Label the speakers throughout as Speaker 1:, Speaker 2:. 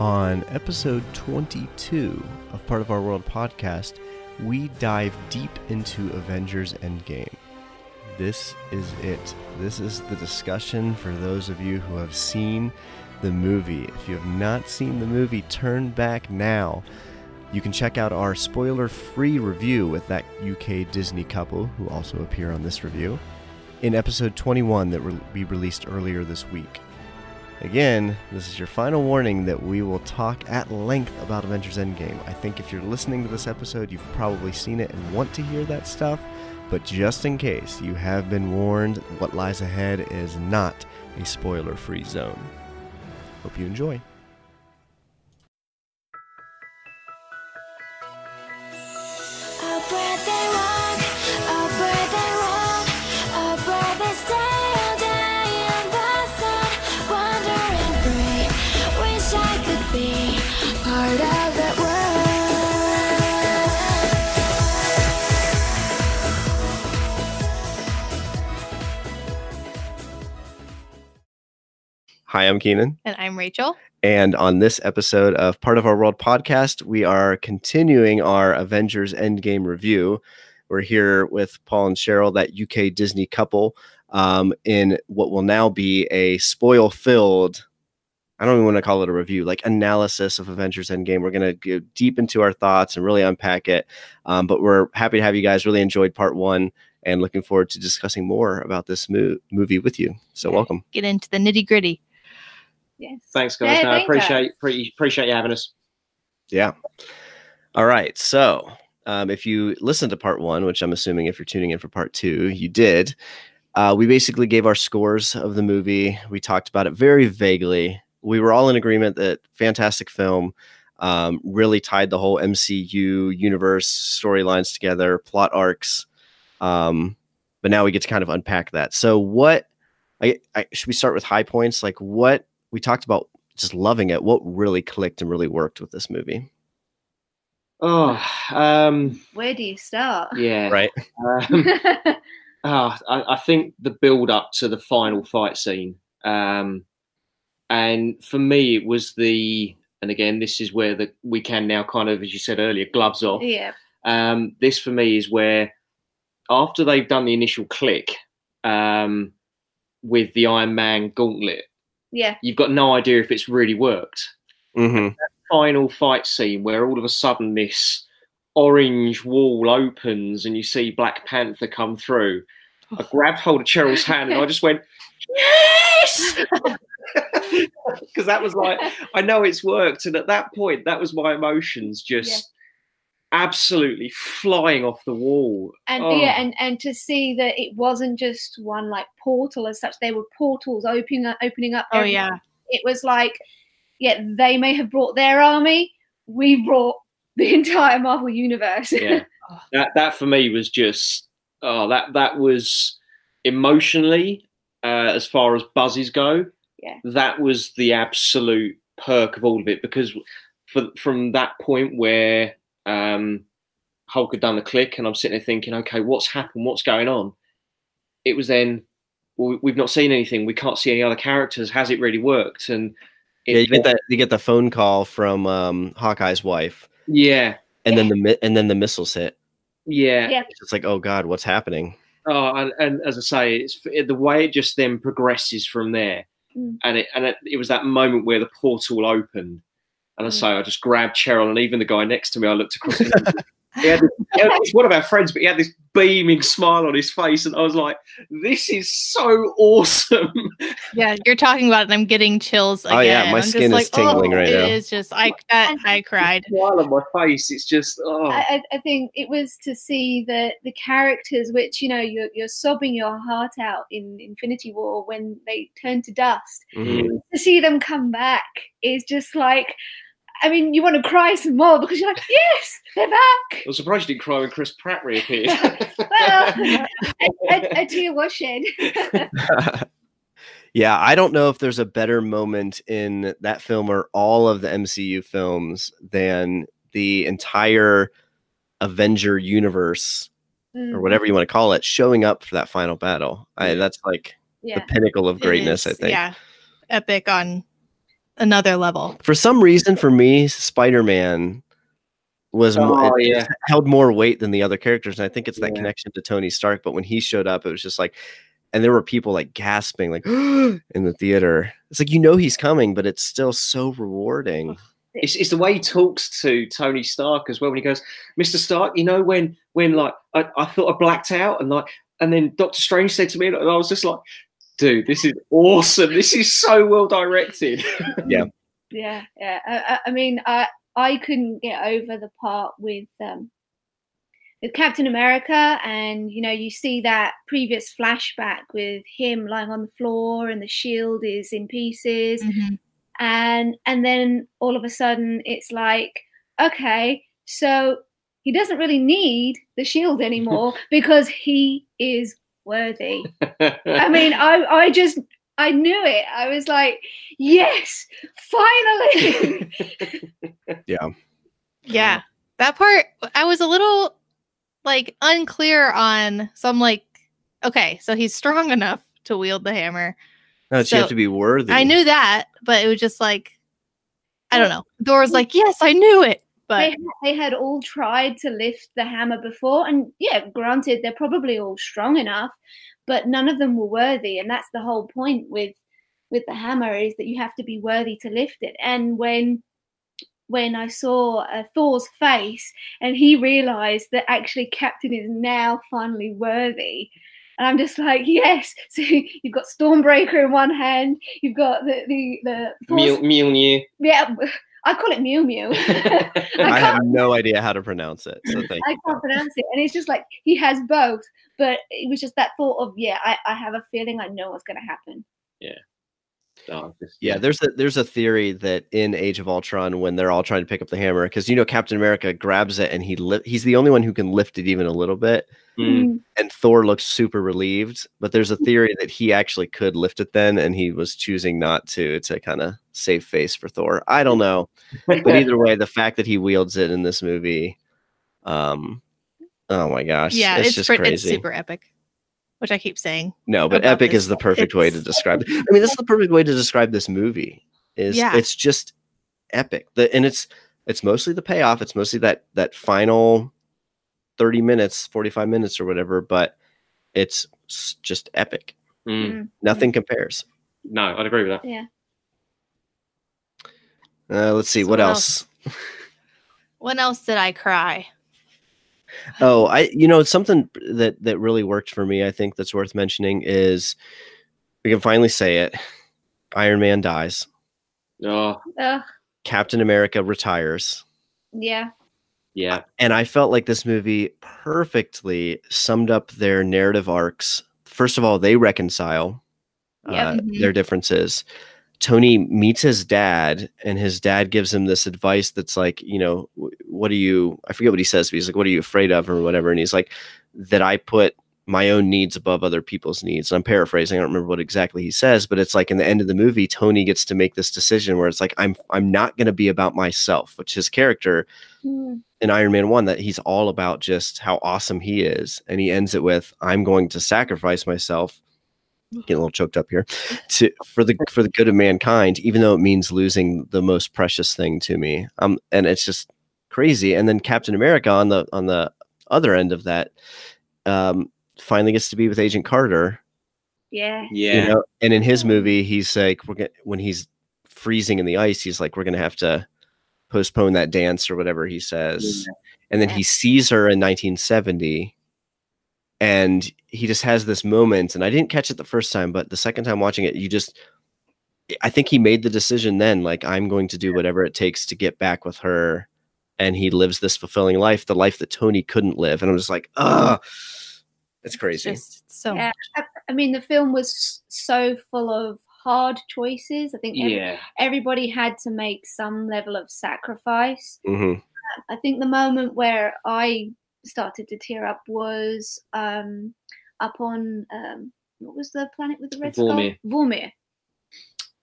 Speaker 1: On episode 22 of Part of Our World podcast, we dive deep into Avengers Endgame. This is it. This is the discussion for those of you who have seen the movie. If you have not seen the movie, turn back now. You can check out our spoiler free review with that UK Disney couple who also appear on this review in episode 21 that be released earlier this week. Again, this is your final warning that we will talk at length about Avengers Endgame. I think if you're listening to this episode, you've probably seen it and want to hear that stuff, but just in case, you have been warned what lies ahead is not a spoiler free zone. Hope you enjoy. Hi, I'm Keenan.
Speaker 2: And I'm Rachel.
Speaker 1: And on this episode of Part of Our World podcast, we are continuing our Avengers Endgame review. We're here with Paul and Cheryl, that UK Disney couple, um, in what will now be a spoil filled, I don't even want to call it a review, like analysis of Avengers Endgame. We're going to go deep into our thoughts and really unpack it. Um, but we're happy to have you guys really enjoyed part one and looking forward to discussing more about this mo- movie with you. So, welcome.
Speaker 2: Get into the nitty gritty.
Speaker 3: Yes.
Speaker 4: Thanks, guys.
Speaker 3: Yeah,
Speaker 4: no, I
Speaker 3: thank you.
Speaker 4: appreciate pre- appreciate you having us.
Speaker 1: Yeah. All right. So, um, if you listened to part one, which I'm assuming if you're tuning in for part two, you did, uh, we basically gave our scores of the movie. We talked about it very vaguely. We were all in agreement that fantastic film um, really tied the whole MCU universe storylines together, plot arcs. Um, but now we get to kind of unpack that. So, what I, I should we start with high points? Like, what we talked about just loving it. What really clicked and really worked with this movie?
Speaker 4: Oh, um,
Speaker 3: Where do you start?
Speaker 4: yeah.
Speaker 1: Right.
Speaker 4: Um, ah, I, I think the build up to the final fight scene, um, and for me, it was the. And again, this is where the we can now kind of, as you said earlier, gloves off.
Speaker 3: yeah.
Speaker 4: Um, this for me is where after they've done the initial click um, with the Iron Man gauntlet,
Speaker 3: Yeah.
Speaker 4: you've got no idea if it's really worked.
Speaker 1: Mm-hmm.
Speaker 4: final fight scene where all of a sudden this orange wall opens and you see Black Panther come through. I grabbed hold of Cheryl's hand and I just went, Yes! Because that was like, I know it's worked. And at that point, that was my emotions just absolutely flying off the wall.
Speaker 3: And
Speaker 4: Oh.
Speaker 3: yeah, and and to see that it wasn't just one like portal as such. There were portals opening up, opening up.
Speaker 2: Oh
Speaker 3: everywhere.
Speaker 2: yeah.
Speaker 3: It was like, yeah, they may have brought their army. We brought the entire Marvel universe.
Speaker 4: yeah that that for me was just oh that that was emotionally uh, as far as buzzes go
Speaker 3: Yeah.
Speaker 4: that was the absolute perk of all of it because for, from that point where um, Hulk had done the click and I'm sitting there thinking okay what's happened what's going on it was then well, we've not seen anything we can't see any other characters has it really worked and it,
Speaker 1: Yeah, you get that. You get the phone call from um, Hawkeye's wife,
Speaker 4: yeah
Speaker 1: and then the and then the missiles hit.
Speaker 4: yeah
Speaker 3: Yeah.
Speaker 1: It's like, oh god, what's happening?
Speaker 4: Oh, and, and as I say, it's it, the way it just then progresses from there,
Speaker 3: Mm.
Speaker 4: and it and it, it was that moment where the portal opened, and I
Speaker 3: Mm.
Speaker 4: say I just grabbed Cheryl and even the guy next to me. I looked across. at him. he had this, he had- he's one of our friends, but he had this beaming smile on his face, and I was like, "This is so awesome!"
Speaker 2: Yeah, you're talking about it and I'm getting chills again.
Speaker 1: Oh, yeah, my
Speaker 2: I'm just
Speaker 1: skin is
Speaker 2: like,
Speaker 1: tingling
Speaker 2: oh,
Speaker 1: right
Speaker 2: It
Speaker 1: now.
Speaker 2: is just I I, I cried.
Speaker 4: smile on my face. It's just oh,
Speaker 3: I, I- I think it was to see the the characters, which you know you're you're sobbing your heart out in Infinity War when they turn to dust.
Speaker 1: Mhm.
Speaker 3: To see them come back is just like, I mean, you want to cry some more because you're like, yes, they're back.
Speaker 4: I'm surprised you didn't cry when Chris Pratt reappeared.
Speaker 3: Well, a, a, a tear was shed.
Speaker 1: yeah, I don't know if there's a better moment in that film or all of the MCU films than the entire Avenger universe
Speaker 3: Mm,
Speaker 1: or whatever you want to call it showing up for that final battle. I, that's like
Speaker 3: Yeah.
Speaker 1: the pinnacle of greatness. I think.
Speaker 2: Yeah. Epic on another level.
Speaker 1: For some reason, for me, Spider Man was
Speaker 4: Oh,
Speaker 1: it
Speaker 4: yeah.
Speaker 1: held more weight than the other characters, and I think it's that
Speaker 4: Yeah.
Speaker 1: connection to Tony Stark. But when he showed up, it was just like, and there were people like gasping, like in the theater. It's like you know he's coming, but it's still so rewarding.
Speaker 4: It's, it's the way he talks to Tony Stark as well when he goes, Mr. Stark, you know when when like I, I thought I blacked out and like and then Doctor Strange said to me and I was just like, dude, this is awesome. This is so well directed.
Speaker 3: Yeah, yeah. yeah. I- I mean, I I couldn't get over the part with um with Captain America, and you know, you see that previous flashback with him lying on the floor, and the shield is in pieces, and and then all of a sudden it's like, okay, so he doesn't really need the shield anymore because he is worthy. I mean, I I just I knew it. I was like, yes, finally.
Speaker 2: Yeah. Yeah. That part I was a little like unclear on. So I'm like, okay, so he's strong enough to wield the hammer.
Speaker 1: No, you
Speaker 2: So,
Speaker 1: have to be worthy.
Speaker 2: I knew that, but it was just like I don't know. Thor was like, Yes, I knew it.
Speaker 3: They,
Speaker 2: But
Speaker 3: had- they had all tried to lift the hammer before, and yeah, granted, they're probably all strong enough, but none of them were worthy, and that's the whole point with with the hammer is that you have to be worthy to lift it. And when when I saw uh, Thor's face, and he realized that actually Captain is now finally worthy. And I'm just like, yes. So you've got Stormbreaker in one hand, you've got the the the
Speaker 4: Mjolnir.
Speaker 3: yeah, I call it Mew Mew. I
Speaker 1: I have no idea how to pronounce it. So thank
Speaker 3: I
Speaker 1: you.
Speaker 3: can't pronounce it. And it's just like he has both. But it was just that thought of, yeah, I, I have a feeling I know what's going to happen. Yeah.
Speaker 4: Oh, just-
Speaker 1: Yeah, there's a there's a theory that in Age of Ultron, when they're all trying to pick up the hammer, because you know Captain America grabs it and he li- he's the only one who can lift it even a little bit,
Speaker 4: Mm.
Speaker 1: and Thor looks super relieved. But there's a theory that he actually could lift it then, and he was choosing not to to kind of save face for Thor. I don't know, but either way, the fact that he wields it in this movie, um, oh my gosh,
Speaker 2: yeah,
Speaker 1: it's,
Speaker 2: it's,
Speaker 1: just
Speaker 2: pretty,
Speaker 1: crazy.
Speaker 2: it's super epic. Which I keep saying.
Speaker 1: No, but epic
Speaker 2: this.
Speaker 1: is the perfect way to describe it. I mean, this is the perfect way to describe this movie. Is
Speaker 2: Yeah.
Speaker 1: it's just epic. The and it's it's mostly the payoff. It's mostly that that final 30 minutes, 45 minutes or whatever, but it's just epic.
Speaker 4: Mm.
Speaker 3: Mm.
Speaker 1: Nothing compares.
Speaker 4: No, I'd agree with that.
Speaker 3: Yeah.
Speaker 1: Uh, let's see
Speaker 2: So
Speaker 1: what
Speaker 2: what
Speaker 1: else.
Speaker 2: When else did I cry?
Speaker 1: Oh, I you know something that that really worked for me. I think that's worth mentioning is we can finally say it. Iron Man dies.
Speaker 4: Oh,
Speaker 3: Ugh,
Speaker 1: Captain America retires.
Speaker 3: yeah.
Speaker 4: yeah.
Speaker 1: and I felt like this movie perfectly summed up their narrative arcs. First of all, they reconcile uh,
Speaker 3: Yep.
Speaker 2: Mhm.
Speaker 1: their differences. Tony meets his dad, and his dad gives him this advice that's like, you know, what are you? I forget what he says, but he's like, what are you afraid of, or whatever. And he's like, that I put my own needs above other people's needs. And I'm paraphrasing. I don't remember what exactly he says, but it's like in the end of the movie, Tony gets to make this decision where it's like, I'm I'm not going to be about myself, which his character
Speaker 3: Mm.
Speaker 1: in Iron Man 1 that he's all about just how awesome he is. And he ends it with, I'm going to sacrifice myself. Getting a little choked up here to for the for the good of mankind, even though it means losing the most precious thing to me. Um, and it's just crazy. And then Captain America on the on the other end of that, um, finally gets to be with Agent Carter.
Speaker 3: Yeah.
Speaker 4: Yeah.
Speaker 1: You know, and in his movie, he's like, we're gonna, when he's freezing in the ice, he's like, we're gonna have to postpone that dance or whatever he says. And then
Speaker 3: Yeah.
Speaker 1: he sees her in 1970, and he just has this moment. And I didn't catch it the first time, but the second time watching it, you just, I think he made the decision then, like, I'm going to do whatever it takes to get back with her. And he lives this fulfilling life, the life that Tony couldn't live. And I'm just like, ah, it's
Speaker 2: It's
Speaker 1: crazy.
Speaker 2: just so
Speaker 3: Yeah. I, I mean, the film was so full of hard choices. I think every,
Speaker 4: Yeah.
Speaker 3: everybody had to make some level of sacrifice.
Speaker 1: hmm
Speaker 3: I think the moment where I started to tear up was um, up on um, what was the planet with the red skull?
Speaker 4: Vormir.
Speaker 3: Vormir.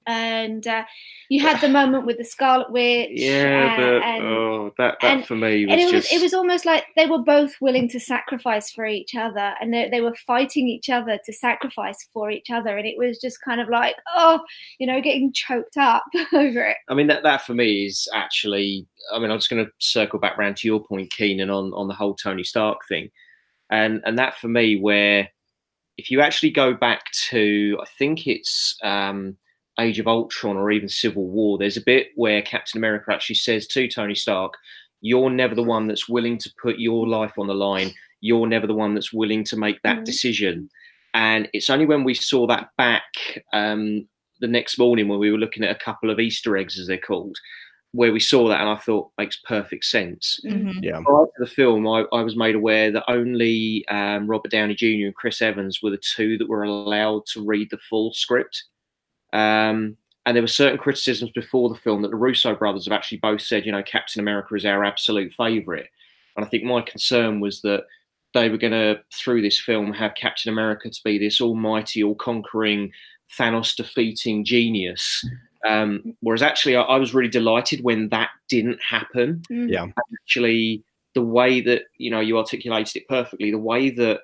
Speaker 3: And uh, you had the moment with the Scarlet Witch.
Speaker 4: Yeah,
Speaker 3: uh,
Speaker 4: but
Speaker 3: and,
Speaker 4: oh, that that
Speaker 3: and-
Speaker 4: for me was
Speaker 3: and it was
Speaker 4: just
Speaker 3: it was almost like they were both willing to sacrifice for each other, and they, they were fighting each other to sacrifice for each other, and it was just kind of like oh, you know, getting choked up over it.
Speaker 4: I mean, that, that for me is actually. I mean, I'm just going to circle back round to your point, Keenan, on on the whole Tony Stark thing, and and that for me, where if you actually go back to, I think it's um, Age of Ultron or even Civil War, there's a bit where Captain America actually says to Tony Stark, "You're never the one that's willing to put your life on the line. You're never the one that's willing to make that
Speaker 3: Mhm.
Speaker 4: decision." And it's only when we saw that back um, the next morning when we were looking at a couple of Easter eggs, as they're called, where we saw that, and I thought makes perfect sense.
Speaker 2: Mhm.
Speaker 1: Yeah.
Speaker 4: Prior to the film, I, I was made aware that only um, Robert Downey Jr. and Chris Evans were the two that were allowed to read the full script. Um, and there were certain criticisms before the film that the Russo brothers have actually both said, you know, Captain America is our absolute favourite. And I think my concern was that they were going to, through this film, have Captain America to be this almighty, all conquering, Thanos defeating genius. Um, whereas actually, I, I was really delighted when that didn't happen.
Speaker 3: Mm.
Speaker 1: Yeah.
Speaker 4: Actually, the way that you know you articulated it perfectly, the way that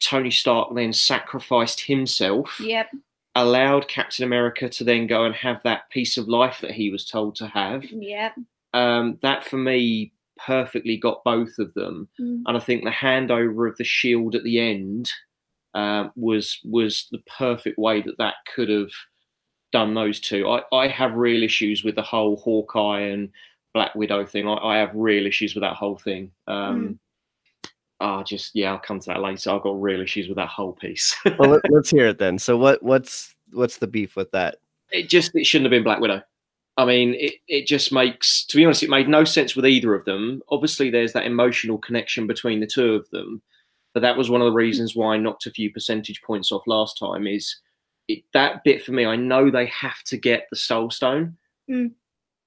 Speaker 4: Tony Stark then sacrificed himself,
Speaker 3: Yep.
Speaker 4: Allowed Captain America to then go and have that piece of life that he was told to have.
Speaker 3: Yep.
Speaker 4: Um, that for me perfectly got both of them,
Speaker 3: Mm.
Speaker 4: and I think the handover of the shield at the end um, was was the perfect way that that could have done those two. I, I have real issues with the whole Hawkeye and Black Widow thing. I, I have real issues with that whole thing. Um, ah, just yeah, I'll come to that later. I've got real issues with that whole piece.
Speaker 1: well, let, let's hear it then. So what what's what's the beef with that?
Speaker 4: it just it shouldn't have been Black Widow. I mean, it, it just makes to be honest, it made no sense with either of them. Obviously, there's that emotional connection between the two of them, but that was one of the reasons why I knocked a few percentage points off last time. Is it, that bit for me? I know they have to get the Soul Stone,
Speaker 3: Mm.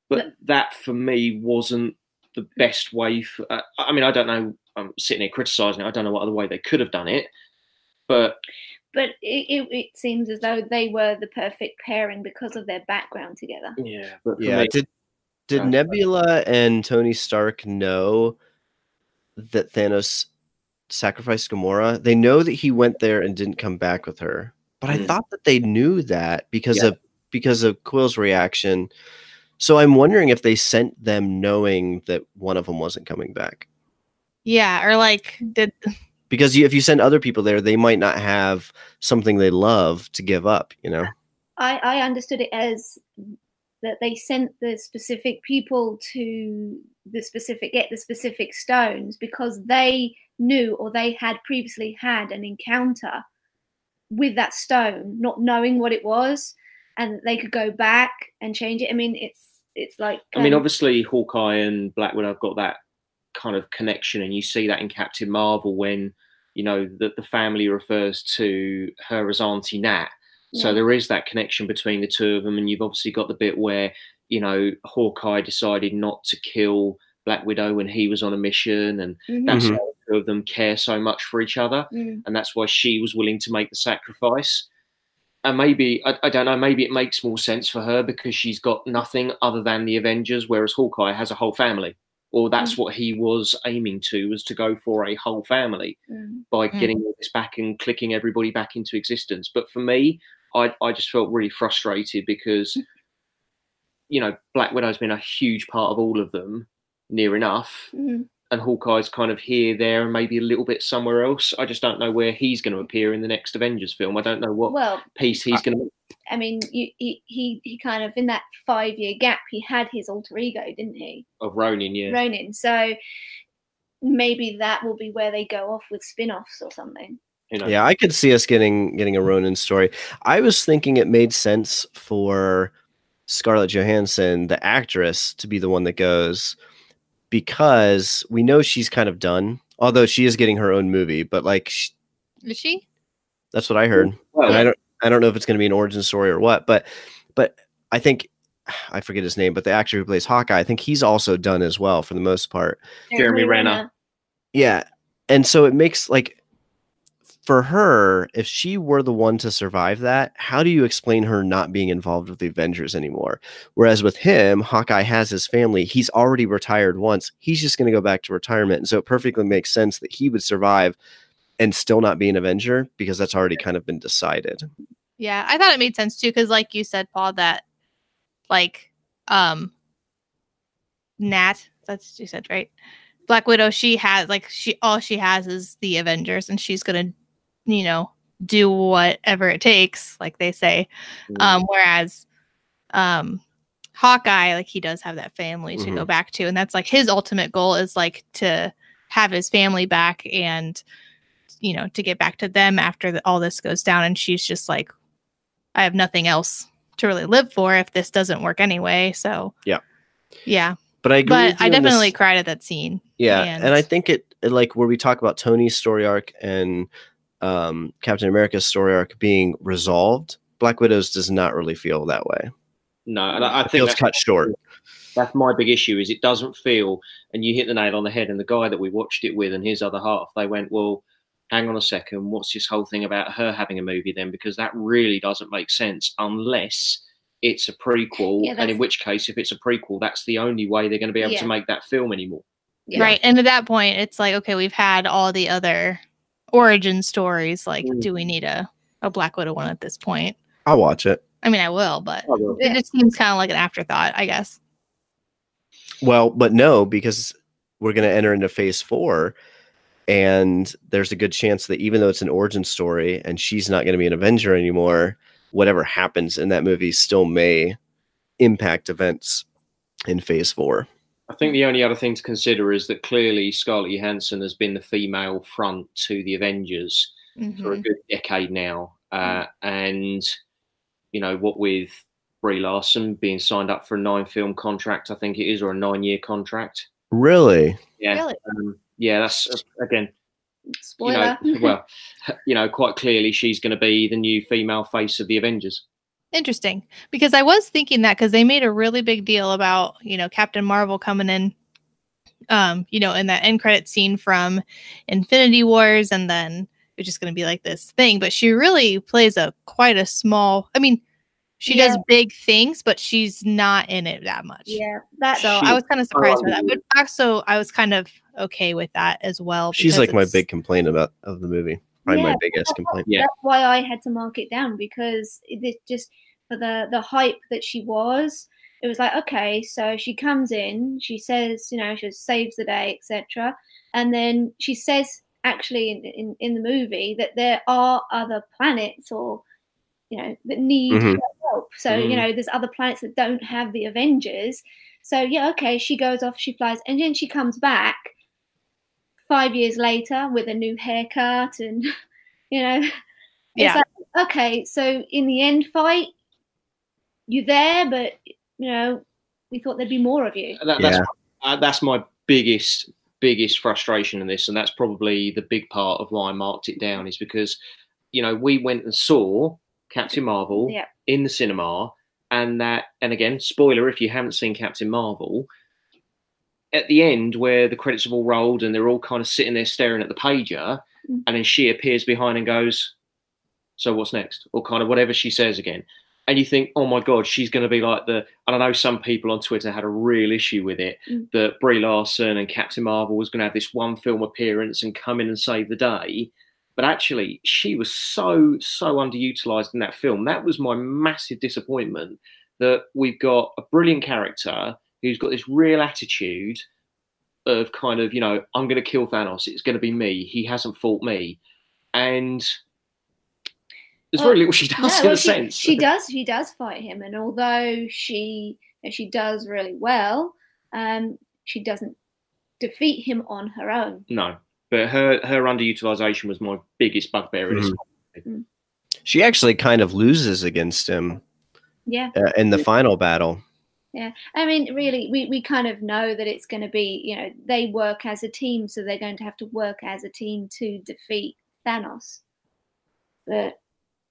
Speaker 4: but that for me wasn't the best way. For, uh, I mean, I don't know. I'm sitting here criticizing it. I don't know what other way they could have done it, but
Speaker 3: But it, it, it seems as though they were the perfect pairing because of their background together.
Speaker 4: yeah, but
Speaker 1: Yeah.
Speaker 4: me-
Speaker 1: Did did
Speaker 4: Sounds
Speaker 1: Nebula and Tony Stark know that Thanos sacrificed Gamora? They know that he went there and didn't come back with her. But I
Speaker 4: Mm.
Speaker 1: thought that they knew that because
Speaker 4: Yeah.
Speaker 1: of because of Quill's reaction. So I'm wondering if they sent them knowing that one of them wasn't coming back.
Speaker 2: Yeah, or like did
Speaker 1: Because you, if you send other people there, they might not have something they love to give up. You know.
Speaker 3: I, I understood it as that they sent the specific people to the specific get the specific stones because they knew or they had previously had an encounter with that stone, not knowing what it was, and they could go back and change it. I mean, it's it's like
Speaker 4: I mean,
Speaker 3: um,
Speaker 4: obviously, Hawkeye and Black Widow have got that kind of connection, and you see that in Captain Marvel when you know that the family refers to her as Auntie Nat. So there is that connection between the two of them, and you've obviously got the bit where you know Hawkeye decided not to kill Black Widow when he was on a mission, and
Speaker 3: mhm,
Speaker 4: that's
Speaker 1: Mhm.
Speaker 4: why the two of them care so much for each other
Speaker 3: mm,
Speaker 4: and that's why she was willing to make the sacrifice. And maybe I, I don't know, maybe it makes more sense for her because she's got nothing other than the Avengers, whereas Hawkeye has a whole family. Or that's what he was aiming to, was to go for a whole family
Speaker 3: mm.
Speaker 4: by
Speaker 2: Mm.
Speaker 4: getting all this back and clicking everybody back into existence. But for me, I, I just felt really frustrated because, you know, Black Widow's been a huge part of all of them, near enough
Speaker 3: mm.
Speaker 4: And Hawkeye's kind of here, there, and maybe a little bit somewhere else. I just don't know where he's going to appear in the next Avengers film. I don't know what
Speaker 3: Well,
Speaker 4: piece he's going to.
Speaker 3: I mean, you, he, he he kind of in that five year gap, he had his alter ego, didn't he?
Speaker 4: Of Ronin, yeah.
Speaker 3: Ronin. So maybe that will be where they go off with spin offs or something.
Speaker 4: You know,
Speaker 1: Yeah, I could see us getting getting a Ronin story. I was thinking it made sense for Scarlett Johansson, the actress, to be the one that goes because we know she's kind of done. Although she is getting her own movie, but like sh
Speaker 2: is she?
Speaker 1: that's what I heard.
Speaker 4: Well,
Speaker 1: And I don't I don't know if it's going to be an origin story or what, but but I think I forget his name, but the actor who plays Hawkeye, I think he's also done as well for the most part.
Speaker 4: Jeremy Renner.
Speaker 1: Yeah. And so it makes like for her, if she were the one to survive that, how do you explain her not being involved with the Avengers anymore? Whereas with him, Hawkeye has his family. He's already retired once. He's just going to go back to retirement. And so it perfectly makes sense that he would survive and still not be an Avenger because that's already kind of been decided.
Speaker 2: Yeah, I thought it made sense too, because like you said, Paul, that like um Nat, that's what you said, right? Black Widow, she has like she all she has is the Avengers, and she's gonna, you know, do whatever it takes, like they say. Um, whereas um Hawkeye, like he does have that family to go back to, and that's like his ultimate goal is like to have his family back and you know to get back to them after the, all this goes down. And she's just like, I have nothing else to really live for if this doesn't work anyway. So
Speaker 1: Yeah.
Speaker 2: yeah.
Speaker 1: But I agree
Speaker 2: But I
Speaker 1: in this-
Speaker 2: definitely cried at that scene.
Speaker 1: Yeah, and, I think it, like where we talk about Tony's story arc and um, Captain America's story arc being resolved. Black Widow's does not really feel that way.
Speaker 4: No, and I, I
Speaker 1: It
Speaker 4: think
Speaker 1: feels cut short.
Speaker 4: that's my big issue. Is it doesn't feel, and you hit the nail on the head. And the guy that we watched it with and his other half, they went, "Well, hang on a second, what's this whole thing about her having a movie then? Because that really doesn't make sense unless." It's a prequel,
Speaker 3: Yeah,
Speaker 4: and in which case, if it's a prequel, that's the only way they're going to be able
Speaker 3: Yeah.
Speaker 4: to make that film anymore.
Speaker 3: Yeah.
Speaker 2: Right. And at that point, it's like, okay, we've had all the other origin stories. Like,
Speaker 4: Mm.
Speaker 2: do we need a, a Black Widow one at this point?
Speaker 1: I'll watch it.
Speaker 2: I mean, I will, but
Speaker 4: Oh,
Speaker 2: it just seems kind of like an afterthought, I guess.
Speaker 1: Well, but no, because we're going to enter into phase four, and there's a good chance that even though it's an origin story and she's not going to be an Avenger anymore, whatever happens in that movie still may impact events in phase four.
Speaker 4: I think the only other thing to consider is that clearly Scarlett Johansson has been the female front to the Avengers for a
Speaker 2: Mhm.
Speaker 4: good decade now. Uh, and, you know, what with Brie Larson being signed up for a nine film contract, I think it is, or a nine year contract.
Speaker 1: Really?
Speaker 4: Yeah.
Speaker 2: Really?
Speaker 4: Um, yeah, that's, uh, again,
Speaker 3: Spoiler.
Speaker 4: you know, well, you know, quite clearly she's going to be the new female face of the Avengers.
Speaker 2: Interesting. Because I was thinking that because they made a really big deal about, you know, Captain Marvel coming in, um, you know, in that end credit scene from Infinity Wars, and then it's just going to be like this thing. But she really plays a quite a small, I mean, she does big things, but she's not in it that much.
Speaker 3: yeah, that
Speaker 2: So
Speaker 4: She-
Speaker 2: I was kind of surprised by that, but also I was kind of okay with that as well.
Speaker 1: She's like my big complaint about of the movie. Probably my biggest complaint.
Speaker 4: Yeah.
Speaker 3: that's why I had to mark it down because it it just for the the hype that she was. It was like okay, so she comes in, she says, you know, she saves the day, etc., and then she says actually in, in in the movie that there are other planets or you know that need
Speaker 1: Mhm.
Speaker 3: help. So you
Speaker 4: Mhm.
Speaker 3: know, there's other planets that don't have the Avengers. So yeah, okay, she goes off, she flies, and then she comes back five years later with a new haircut and you know it's
Speaker 2: Yeah.
Speaker 3: like, okay so in the end fight you're there but you know we thought there'd be more of you
Speaker 4: That, that's
Speaker 1: Yeah.
Speaker 4: uh, that's my biggest biggest frustration in this, and that's probably the big part of why I marked it down is because you know we went and saw Captain Marvel
Speaker 3: Yeah.
Speaker 4: in the cinema, and that and again spoiler if you haven't seen Captain Marvel. At the end, where the credits have all rolled and they're all kind of sitting there staring at the pager,
Speaker 3: Mm.
Speaker 4: and then she appears behind and goes, "So what's next?" or kind of whatever she says again, and you think, "Oh my god, she's going to be like the." And I know some people on Twitter had a real issue with it
Speaker 3: Mm.
Speaker 4: that Brie Larson and Captain Marvel was going to have this one film appearance and come in and save the day. But actually, she was so so underutilized in that film. That was my massive disappointment. That we've got a brilliant character who's got this real attitude of kind of you know I'm going to kill Thanos. It's going to be me. He hasn't fought me, and there's
Speaker 3: Well,
Speaker 4: very little she does
Speaker 3: No,
Speaker 4: in
Speaker 3: well,
Speaker 4: a
Speaker 3: she,
Speaker 4: sense.
Speaker 3: she does she does fight him and although she she does really well um she doesn't defeat him on her own
Speaker 4: No, but her her underutilization was my biggest bugbear. in this
Speaker 1: Mhm. She actually kind of loses against him
Speaker 3: yeah
Speaker 1: uh, in the final battle.
Speaker 3: Yeah, I mean, really, we, we kind of know that it's going to be, you know, they work as a team, so they're going to have to work as a team to defeat Thanos. But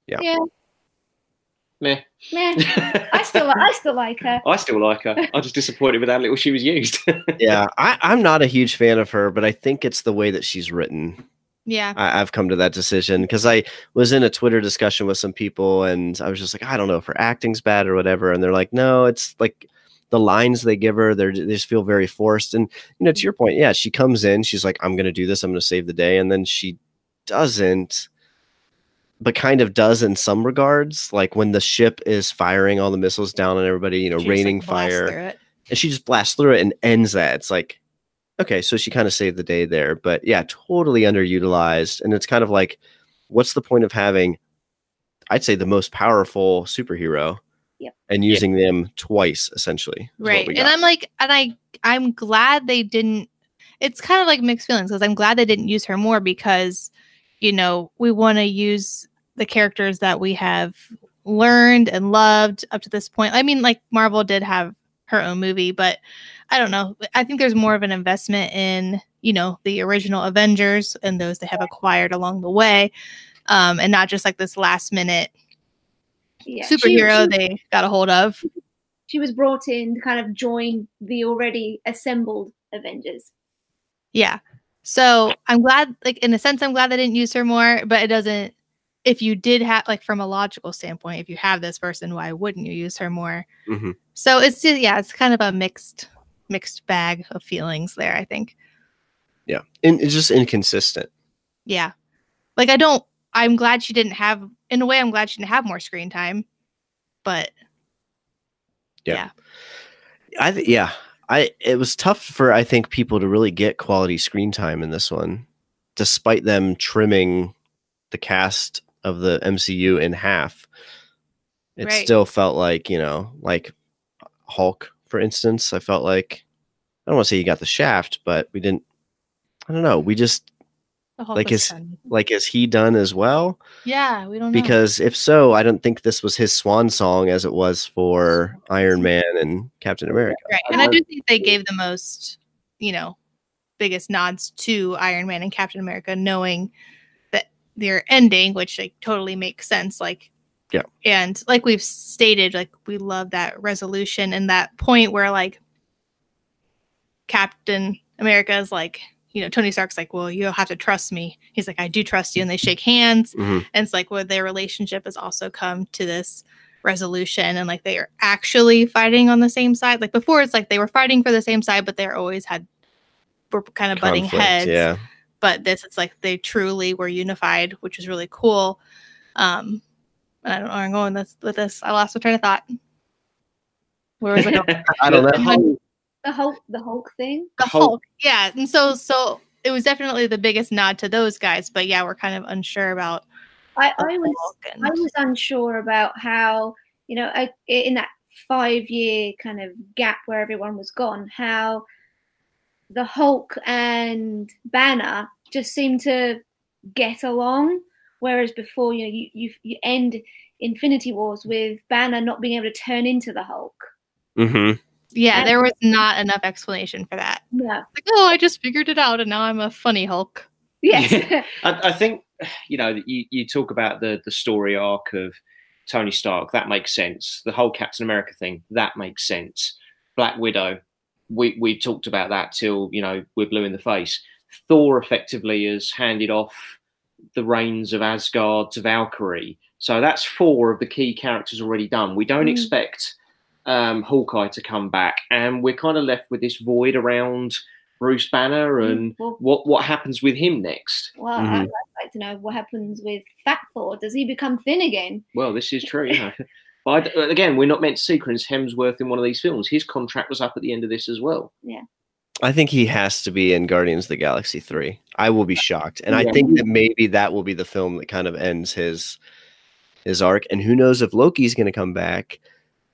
Speaker 1: Yeah.
Speaker 3: yeah,
Speaker 4: Meh.
Speaker 3: meh. I still, I still like her.
Speaker 4: I still like her. I'm just disappointed with how little she was used.
Speaker 1: Yeah, I, I'm not a huge fan of her, but I think it's the way that she's written.
Speaker 2: Yeah.
Speaker 1: I, I've come to that decision because I was in a Twitter discussion with some people, and I was just like, I don't know if her acting's bad or whatever, and they're like, no, it's like the lines they give her, they're, they just feel very forced. And you know, to your point, yeah, she comes in, she's like, I'm gonna do this, I'm gonna save the day, and then she doesn't, but kind of does in some regards, like when the ship is firing all the missiles down on everybody, you know,
Speaker 2: She just, like,
Speaker 1: raining fire and she just blasts through it and ends that. It's like, okay, so she kind of saved the day there, but yeah, totally underutilized. And it's kind of like, what's the point of having, I'd say, the most powerful superhero,
Speaker 3: Yep.
Speaker 1: and using them twice essentially,
Speaker 2: right and i'm like and i i'm glad they didn't it's kind of like mixed feelings because i'm glad they didn't use her more because you know we want to use the characters that we have learned and loved up to this point i mean like marvel did have her own movie but i don't know i think there's more of an investment in you know the original avengers and those they have acquired along the way um and not just like this last minute
Speaker 3: Yeah. She-
Speaker 2: superhero
Speaker 3: she-
Speaker 2: they got a hold of
Speaker 3: she was brought in to kind of join the already assembled Avengers.
Speaker 2: Yeah. So I'm glad, like in a sense, I'm glad they didn't use her more, but it doesn't. If you did have, like, from a logical standpoint, if you have this person, why wouldn't you use her more?
Speaker 1: Mhm.
Speaker 2: So it's just, yeah, it's kind of a mixed, mixed bag of feelings there. I think.
Speaker 1: yeah, and it's just inconsistent.
Speaker 2: Yeah. Like I don't. I'm glad she didn't have. In a way, I'm glad she didn't have more screen time. But
Speaker 1: Yeah. I th- yeah, I it was tough for I think people to really get quality screen time in this one, despite them trimming the cast of the MCU in half. It
Speaker 2: Right.
Speaker 1: still felt like you know, like Hulk, for instance. I felt like I don't want to say you got the shaft, but we didn't. I don't know. We just Like is
Speaker 2: fun.
Speaker 1: like is he done as well?
Speaker 2: Yeah, we don't know
Speaker 1: Because if so, I don't think this was his swan song as it was for Iron Man and Captain America.
Speaker 2: Right. And I do think they gave the most, you know, biggest nods to Iron Man and Captain America, knowing that they're ending, which like totally makes sense. Like,
Speaker 1: Yeah.
Speaker 2: And like we've stated, like we love that resolution and that point where like Captain America is like, you know, Tony Stark's like, well, you'll have to trust me. He's like, I do trust you. And they shake hands.
Speaker 1: Mhm.
Speaker 2: And it's like well, their relationship has also come to this resolution and like they are actually fighting on the same side. Like before, it's like they were fighting for the same side, but they're always had were kind of butting heads.
Speaker 1: Yeah.
Speaker 2: But this, it's like they truly were unified, which is really cool. Um, and I don't know where I'm going with, with this. I lost my train of thought. Where was I going?
Speaker 1: I don't know.
Speaker 4: Whole-
Speaker 3: The Hulk, the Hulk thing.
Speaker 2: the
Speaker 4: Hulk.
Speaker 2: Hulk. Yeah, and so so it was definitely the biggest nod to those guys. But yeah, we're kind of unsure about
Speaker 3: I, I was
Speaker 2: and-
Speaker 3: I was unsure about how you know I, in that five year kind of gap where everyone was gone, how the Hulk and Banner just seemed to get along, whereas before you know you you, you end Infinity Wars with Banner not being able to turn into the Hulk.
Speaker 1: hmm
Speaker 2: yeah,
Speaker 3: Yeah.
Speaker 2: there was not enough explanation for that.
Speaker 3: No.
Speaker 2: Like, oh, I just figured it out, and now I'm a funny Hulk.
Speaker 3: Yes.
Speaker 4: I, I think you know you, you talk about the the story arc of Tony Stark. That makes sense. The whole Captain America thing that makes sense. Black Widow. We we talked about that till you know we're blue in the face. Thor effectively has handed off the reins of Asgard to Valkyrie. So that's four of the key characters already done. We don't
Speaker 3: Mm.
Speaker 4: expect um, Hawkeye to come back, and we're kind of left with this void around Bruce Banner and
Speaker 3: well,
Speaker 4: what what happens with him next.
Speaker 3: well
Speaker 1: Mhm.
Speaker 3: I'd like to know what happens with Fat Thor. Does he become thin again?
Speaker 4: Well, this is true. You know. but I- again, we're not meant to see Chris Hemsworth in one of these films. His contract was up at the end of this as well. Yeah.
Speaker 1: I think he has to be in Guardians of the Galaxy 3. I will be shocked. And I think that maybe that will be the film that kind of ends his his arc. And who knows if Loki's going to come back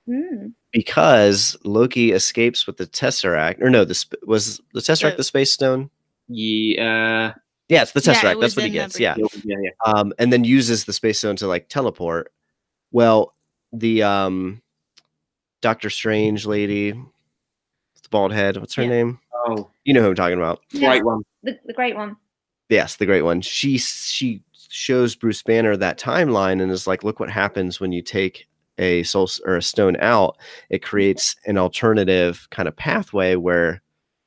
Speaker 3: Hmm.
Speaker 1: Because Loki escapes with the Tesseract. Or no, the sp- was the Tesseract
Speaker 2: The-
Speaker 1: the space stone?
Speaker 4: Yeah,
Speaker 1: Yeah, it's the
Speaker 2: Yeah, it
Speaker 1: Tesseract. That's what he gets. Yeah.
Speaker 4: yeah, yeah.
Speaker 1: um, and then uses the space stone to like teleport. Well, the um, Doctor Strange lady, the bald head. What's her
Speaker 2: Yeah.
Speaker 1: name?
Speaker 4: Oh,
Speaker 1: You know who I'm talking about.
Speaker 4: great one.
Speaker 3: The, the great one.
Speaker 1: Yes, the great one. She she shows Bruce Banner that timeline and is like, look what happens when you take a soul or a stone out. It creates an alternative kind of pathway where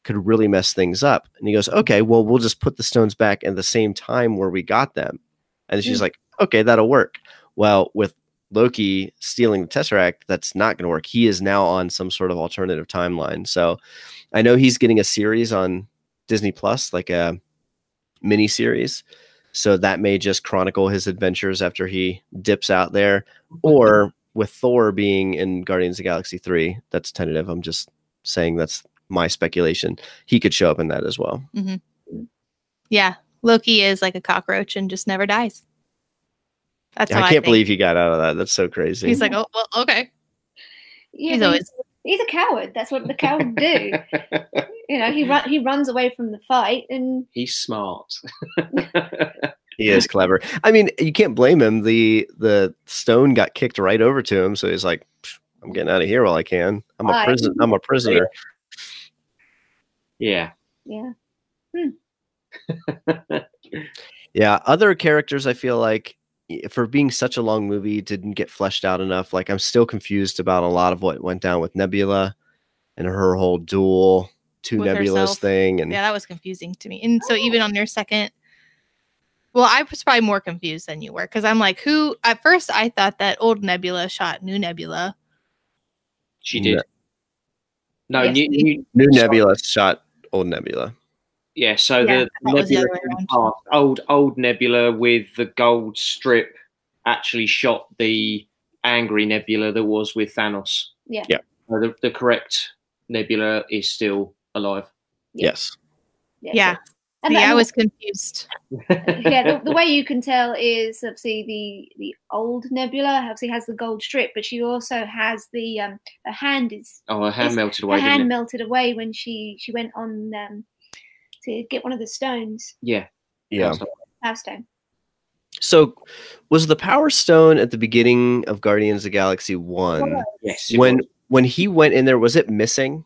Speaker 1: could really mess things up. And he goes, okay, well, we'll just put the stones back at the same time where we got them. And she's
Speaker 3: Mm.
Speaker 1: like, okay, that'll work. Well, with Loki stealing the Tesseract, that's not going to work. He is now on some sort of alternative timeline. So I know he's getting a series on Disney Plus, like a mini series. So that may just chronicle his adventures after he dips out there. Or with Thor being in Guardians of the Galaxy 3, that's tentative. I'm just saying that's my speculation. He could show up in that as well. Mm-hmm.
Speaker 2: Yeah, Loki is like a cockroach and just never dies. That's
Speaker 1: I can't
Speaker 2: think.
Speaker 1: believe he got out of that. That's so crazy.
Speaker 2: He's like, oh well, okay.
Speaker 3: Yeah,
Speaker 2: He's
Speaker 3: but
Speaker 2: always
Speaker 3: he's a coward. That's what the coward do. You know, he run he runs away from the fight, and
Speaker 4: He's smart.
Speaker 1: he is clever. I mean, you can't blame him. The the stone got kicked right over to him, so he's like, I'm getting out of here while I can. I'm a
Speaker 3: Right.
Speaker 1: prison. I'm a prisoner.
Speaker 4: yeah.
Speaker 3: yeah, hmm.
Speaker 1: Yeah, other characters I feel like for being such a long movie didn't get fleshed out enough. Like I'm still confused about a lot of what went down with Nebula and her whole duel two
Speaker 2: With
Speaker 1: Nebulas
Speaker 2: herself.
Speaker 1: thing and
Speaker 2: yeah, that was confusing to me. And so even on their second, well, I was probably more confused than you were because I'm like, who? At first, I thought that old Nebula shot new Nebula.
Speaker 4: She did.
Speaker 1: Ne-
Speaker 4: No,
Speaker 3: Yes,
Speaker 4: new, new,
Speaker 1: New. Nebula shot old Nebula.
Speaker 4: yeah. So
Speaker 2: Yeah,
Speaker 4: the
Speaker 2: that the
Speaker 4: Nebula
Speaker 2: other way
Speaker 4: from
Speaker 2: around.
Speaker 4: past, old old Nebula with the gold strip actually shot the angry Nebula that was with Thanos.
Speaker 3: yeah,
Speaker 1: Yeah.
Speaker 4: So the, the correct Nebula is still alive.
Speaker 1: Yes.
Speaker 2: Yeah.
Speaker 3: so- and
Speaker 2: See,
Speaker 3: that-
Speaker 2: I was confused.
Speaker 3: yeah, the, the way you can tell is obviously the the old Nebula obviously has the gold strip, but she also has the um her hand is
Speaker 4: Oh, her hand
Speaker 3: It's-
Speaker 4: melted
Speaker 3: her hand
Speaker 4: it?
Speaker 3: melted away when she she went on um to get one of the stones,
Speaker 4: Yeah.
Speaker 1: Yeah.
Speaker 3: Power Stone.
Speaker 1: So was the Power Stone at the beginning of Guardians of the Galaxy 1
Speaker 4: Yes.
Speaker 1: when
Speaker 4: was.
Speaker 1: when he went in there was it missing?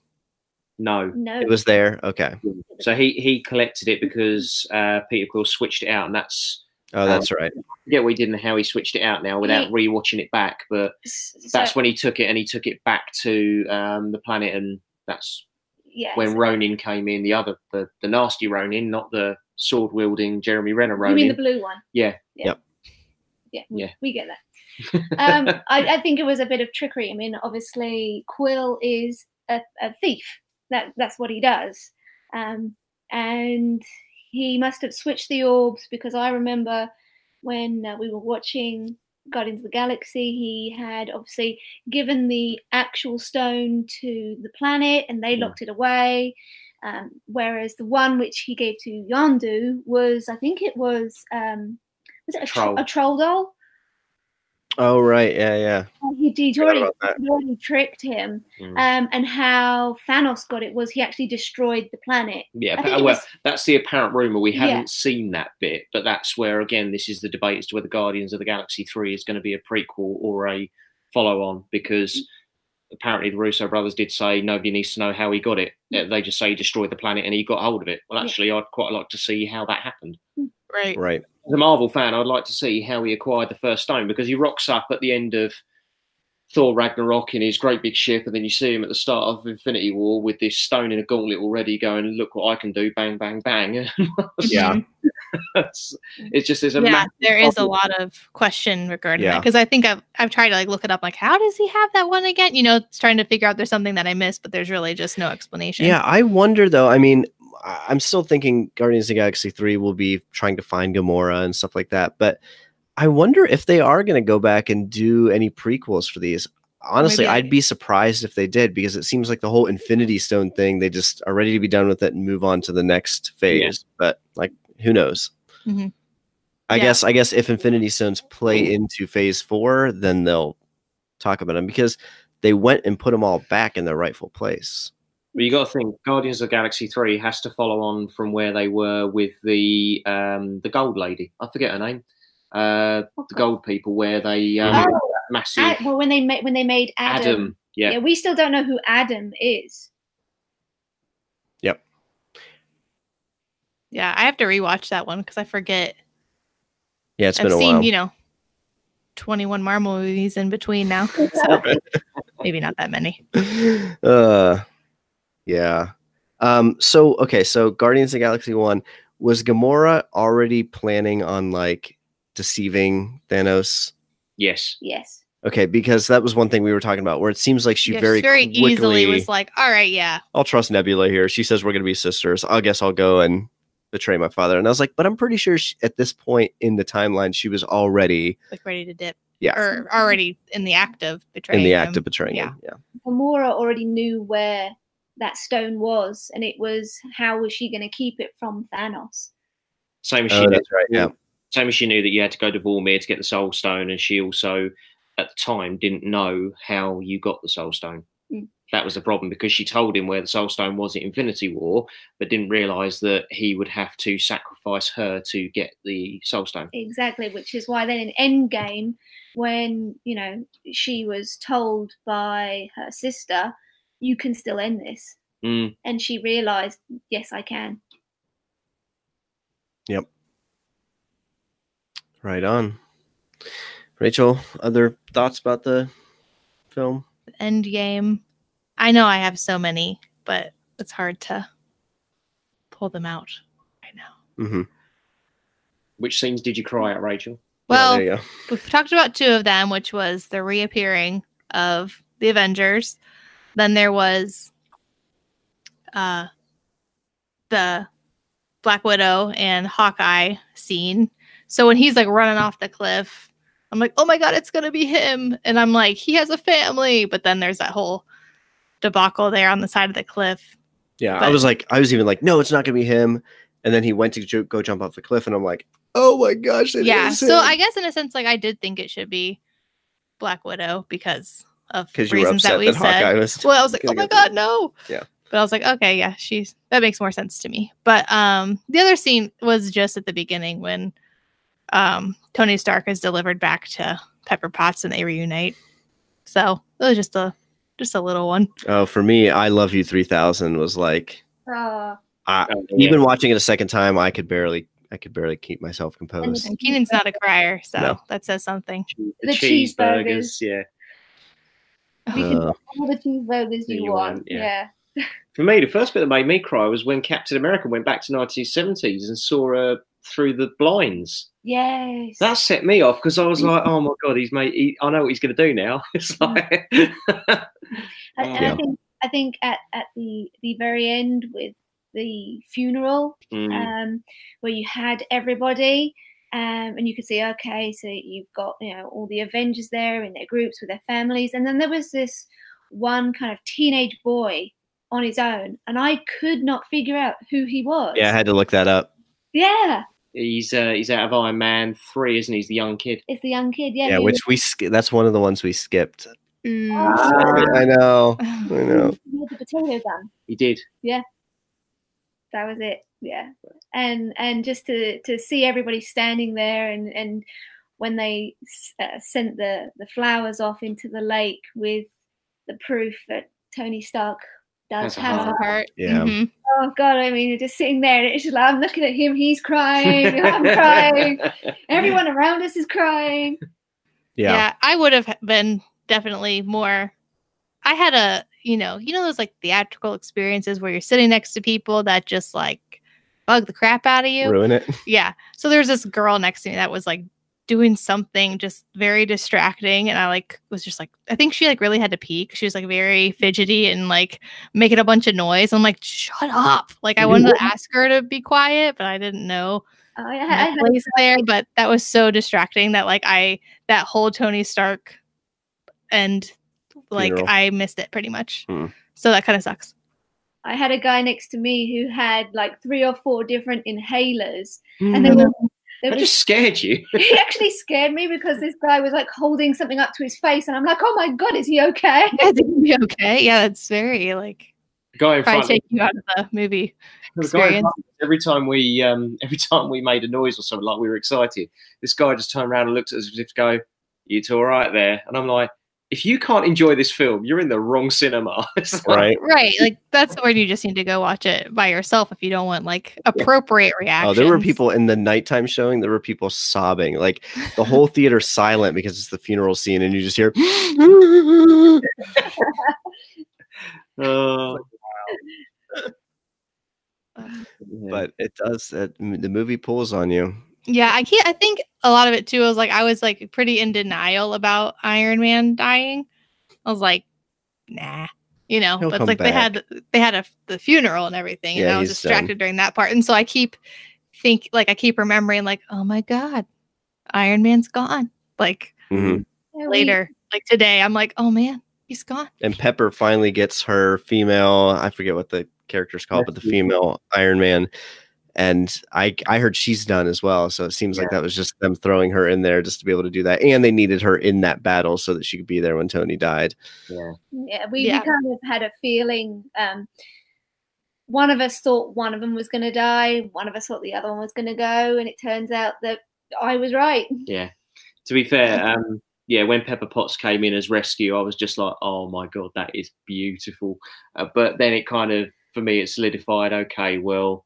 Speaker 4: No.
Speaker 3: No,
Speaker 1: It was there. Okay.
Speaker 4: So he he collected it because uh, Peter Quill switched it out, and that's
Speaker 1: Oh, that's right.
Speaker 4: Yeah, we what he did and how he switched it out now without
Speaker 3: He-
Speaker 4: rewatching it back. But
Speaker 3: S- so-
Speaker 4: that's when he took it, and he took it back to um, the planet, and that's
Speaker 3: yeah,
Speaker 4: when
Speaker 3: so-
Speaker 4: Ronin came in. The other, the the nasty Ronin, not the sword wielding Jeremy Renner
Speaker 3: you mean the blue one?
Speaker 4: Yeah.
Speaker 1: Yep.
Speaker 3: Yeah, we,
Speaker 4: Yeah.
Speaker 3: we get that. um, I, I think it was a bit of trickery. I mean, obviously, Quill is a, a thief. That that's what he does, um, and he must have switched the orbs because I remember when uh, we were watching Guardians of the Galaxy, he had obviously given the actual stone to the planet, and they
Speaker 4: Mm.
Speaker 3: locked it away. Um, whereas the one which he gave to Yondu was, I think it was, um, was it a troll,
Speaker 4: Troll.
Speaker 3: a troll doll?
Speaker 1: Oh, right. Yeah, yeah.
Speaker 3: Oh, He, he'd, already, already tricked him.
Speaker 4: Mm.
Speaker 3: Um, and how Thanos got it was he actually destroyed the planet.
Speaker 4: Yeah, but, well,
Speaker 3: was-
Speaker 4: that's the apparent rumor. We haven't seen that bit, but that's where again this is the debate as to whether Guardians of the Galaxy three is going to be a prequel or a follow-on because apparently the Russo brothers did say nobody needs to know how he got it. Uh, They just say he destroyed the planet and he got hold of it. Well,
Speaker 3: Yeah.
Speaker 4: actually, I'd quite like to see how that happened.
Speaker 2: Right.
Speaker 1: Right.
Speaker 4: As a Marvel fan, I'd like to see how he acquired the first stone because he rocks up at the end of Thor Ragnarok in his great big ship, and then you see him at the start of Infinity War with this stone in a gauntlet already going, Look what I can do, bang, bang, bang.
Speaker 1: Yeah.
Speaker 4: it's, it's just there's a
Speaker 2: yeah,
Speaker 4: massive
Speaker 2: there is a lot of question regarding that because I think I've I've tried to like look it up like how does he have that one again? You know, it's trying to figure out there's something that I missed, but there's really just no explanation.
Speaker 1: Yeah, I wonder though. I mean, I- I'm still thinking Guardians of the Galaxy 3 will be trying to find Gamora and stuff like that. But I wonder if they are going to go back and do any prequels for these. Honestly,
Speaker 2: Maybe.
Speaker 1: I'd be surprised if they did because it seems like the whole Infinity Stone thing, they just are ready to be done with it and move on to the next phase. But like, who knows?
Speaker 2: Mhm.
Speaker 1: I
Speaker 2: Yeah.
Speaker 1: guess I guess if Infinity Stones play into phase four, then they'll talk about them because they went and put them all back in their rightful place.
Speaker 4: But you got to think Guardians of the Galaxy three has to follow on from where they were with the um, the Gold Lady. I forget her name. Uh, the Gold people, where they um,
Speaker 3: Oh,
Speaker 4: massive
Speaker 3: Ad- well, when they made when they made Adam,
Speaker 4: Adam. Yeah,
Speaker 3: yeah, we still don't know who Adam is. Yep.
Speaker 2: Yeah, I have to rewatch that one because I forget.
Speaker 1: Yeah, it's
Speaker 2: I've
Speaker 1: been a
Speaker 2: seen,
Speaker 1: while.
Speaker 2: you know, 21 Marvel movies in between now. So maybe not that many.
Speaker 1: uh yeah Um, so okay, so Guardians of the Galaxy One was Gamora already planning on like deceiving Thanos?
Speaker 4: Yes.
Speaker 3: Yes.
Speaker 1: Okay, because that was one thing we were talking about, where it seems like she
Speaker 2: Yeah,
Speaker 1: very,
Speaker 2: very
Speaker 1: quickly,
Speaker 2: easily was like, all right, yeah.
Speaker 1: I'll trust Nebula here. She says we're gonna be sisters. I guess I'll go and betray my father. And I was like, but I'm pretty sure she, at this point in the timeline, she was already
Speaker 2: Like ready to dip.
Speaker 1: Yeah.
Speaker 2: Or already in the act of betraying
Speaker 1: in the
Speaker 2: him.
Speaker 1: act of betraying
Speaker 2: Yeah.
Speaker 1: him. Yeah.
Speaker 3: Gamora already knew where that stone was, and it was how was she going to keep it from Thanos?
Speaker 4: Same as she
Speaker 1: Oh,
Speaker 4: knew,
Speaker 1: that's right. Yeah.
Speaker 4: same as she knew that you had to go to Vormir to get the Soul Stone, and she also, at the time, didn't know how you got the Soul Stone.
Speaker 3: Mm.
Speaker 4: That was the problem because she told him where the Soul Stone was at Infinity War, but didn't realize that he would have to sacrifice her to get the Soul Stone.
Speaker 3: Exactly, which is why then in Endgame, when you know she was told by her sister, "You can still end this,"
Speaker 4: Mm.
Speaker 3: and she realized, "Yes, I can." Yep.
Speaker 1: Right on. Rachel, other thoughts about the film?
Speaker 2: End game. I know I have so many, but it's hard to pull them out right now.
Speaker 1: Mm-hmm.
Speaker 4: Which scenes did you cry at, Rachel?
Speaker 2: Well,
Speaker 1: there
Speaker 2: we've talked about two of them, which was the reappearing of the Avengers. Then there was uh the Black Widow and Hawkeye scene. So when he's like running off the cliff, I'm like, oh my god, it's gonna be him. And I'm like, he has a family. But then there's that whole debacle there on the side of the cliff.
Speaker 1: Yeah, I was like, I was even like, no, it's not gonna be him. And then he went to ju- go jump off the cliff, and I'm like, oh my gosh, it
Speaker 2: yeah. So. I guess in a sense, like I did think it should be Black Widow because of
Speaker 1: because you were
Speaker 2: reasons
Speaker 1: upset
Speaker 2: that we
Speaker 1: that,
Speaker 2: said.
Speaker 1: Hawkeye was.
Speaker 2: Well, I was like, oh my
Speaker 1: get the-
Speaker 2: god, no.
Speaker 1: Yeah.
Speaker 2: But I was like, okay, yeah, she's that makes more sense to me. But um the other scene was just at the beginning when um Tony Stark is delivered back to Pepper Potts and they reunite. So it was just a just a little one.
Speaker 1: Oh, for me, I love you 3000 was like,
Speaker 3: Oh,
Speaker 1: I,
Speaker 4: Oh, yeah.
Speaker 1: even watching it a second time, I could barely, I could barely keep myself composed.
Speaker 2: And Keenan's not a crier, so
Speaker 1: No.
Speaker 2: that says something.
Speaker 3: The cheeseburgers.
Speaker 4: yeah.
Speaker 3: You can
Speaker 1: Uh,
Speaker 3: all the cheeseburgers you,
Speaker 4: you
Speaker 3: want.
Speaker 4: want, yeah.
Speaker 3: yeah.
Speaker 4: For me, the first bit that made me cry was when Captain America went back to 1970s and saw her through the blinds.
Speaker 3: Yes.
Speaker 4: That set me off because I was like, "Oh my god, he's made. He, I know what he's going to do now." It's like,
Speaker 3: And, and
Speaker 1: Yeah.
Speaker 3: I think I think at, at the the very end with the funeral,
Speaker 4: Mm,
Speaker 3: um, where you had everybody, um, and you could see, okay, so you've got you know all the Avengers there in their groups with their families, and then there was this one kind of teenage boy on his own, and I could not figure out who he was.
Speaker 1: yeah, I had to look that up.
Speaker 3: yeah,
Speaker 4: he's uh, he's out of Iron Man three, isn't he? He's the young kid.
Speaker 3: it's the young kid. Yeah,
Speaker 1: Yeah,
Speaker 3: he
Speaker 1: which we sk- that's one of the ones we skipped.
Speaker 2: Mm.
Speaker 3: Ah.
Speaker 1: I know, I know.
Speaker 3: he had the potato gun.
Speaker 4: He did.
Speaker 3: Yeah, that was it yeah and and just to to see everybody standing there and and when they uh, sent the the flowers off into the lake with the proof that tony stark does
Speaker 4: Has
Speaker 3: have a
Speaker 2: a
Speaker 4: heart.
Speaker 2: heart.
Speaker 1: Yeah.
Speaker 2: Mhm.
Speaker 3: oh god i mean you're just sitting there and it's just like i'm looking at him he's crying i'm crying everyone around us is crying
Speaker 1: Yeah,
Speaker 2: yeah i would have been definitely more i had a you know you know those like theatrical experiences where you're sitting next to people that just like bug the crap out of you
Speaker 1: ruin it.
Speaker 2: yeah so there's this girl next to me that was like doing something just very distracting and i like was just like i think she like really had to pee 'cause she was like very fidgety and like making a bunch of noise i'm like shut up like i wanted to ask her to be quiet but i didn't know
Speaker 3: I, I, I had
Speaker 2: place there, but that was so distracting that like I that whole Tony Stark and like
Speaker 1: Funeral.
Speaker 2: I missed it pretty much.
Speaker 1: Hmm.
Speaker 2: So that kind of sucks.
Speaker 3: I had a guy next to me who had like three or four different inhalers,
Speaker 1: Hmm.
Speaker 3: and they were, they were
Speaker 4: just scared you.
Speaker 3: he actually scared me because this guy was like holding something up to his face, and I'm like, oh my god, is he okay?
Speaker 2: Yeah, it's okay. Yeah, that's very like
Speaker 4: The guy in
Speaker 2: probably
Speaker 4: front.
Speaker 2: take you out of the movie.
Speaker 4: the guy in
Speaker 2: experience.
Speaker 4: front, every time we um every time we made a noise or something like we were excited, this guy just turned around and looked at us as if to go, "You two all right there?" And I'm like, "If you can't enjoy this film, you're in the wrong cinema." It's like,
Speaker 1: right.
Speaker 2: Right. Like that's the where you just need to go watch it by yourself if you don't want like appropriate
Speaker 1: Oh,
Speaker 2: reactions.
Speaker 1: there were people in the nighttime showing. There were people sobbing, like the whole theater silent because it's the funeral scene, and you just hear.
Speaker 4: Uh,
Speaker 1: but it does. It, the movie pulls on you.
Speaker 2: Yeah, I can't. I think a lot of it too I was like I was like pretty in denial about Iron Man dying. I was like, nah, you know.
Speaker 1: He'll
Speaker 2: but
Speaker 1: come
Speaker 2: it's like they had they had a the funeral and everything, and I was
Speaker 1: he's
Speaker 2: distracted during that part, and so I keep think like I keep remembering like, oh my god, Iron Man's gone. Like
Speaker 1: Mhm.
Speaker 2: Later, like today, I'm like, oh man, he's gone.
Speaker 1: And Pepper finally gets her female. I forget what the character's called, but the female Iron Man. And I I heard she's done as well. So it seems like that was just them throwing her in there just to be able to do that. And they needed her in that battle so that she could be there when Tony died.
Speaker 4: Yeah.
Speaker 3: Yeah, we,
Speaker 2: Yeah.
Speaker 3: we kind of had a feeling. Um, one of us thought one of them was going to die. One of us thought the other one was going to go, and it turns out that I was right.
Speaker 4: Yeah. To be fair, um, yeah, when Pepper Potts came in as rescue, I was just like, oh my god, that is beautiful. Uh, but then it kind of, for me, it solidified. Okay, well,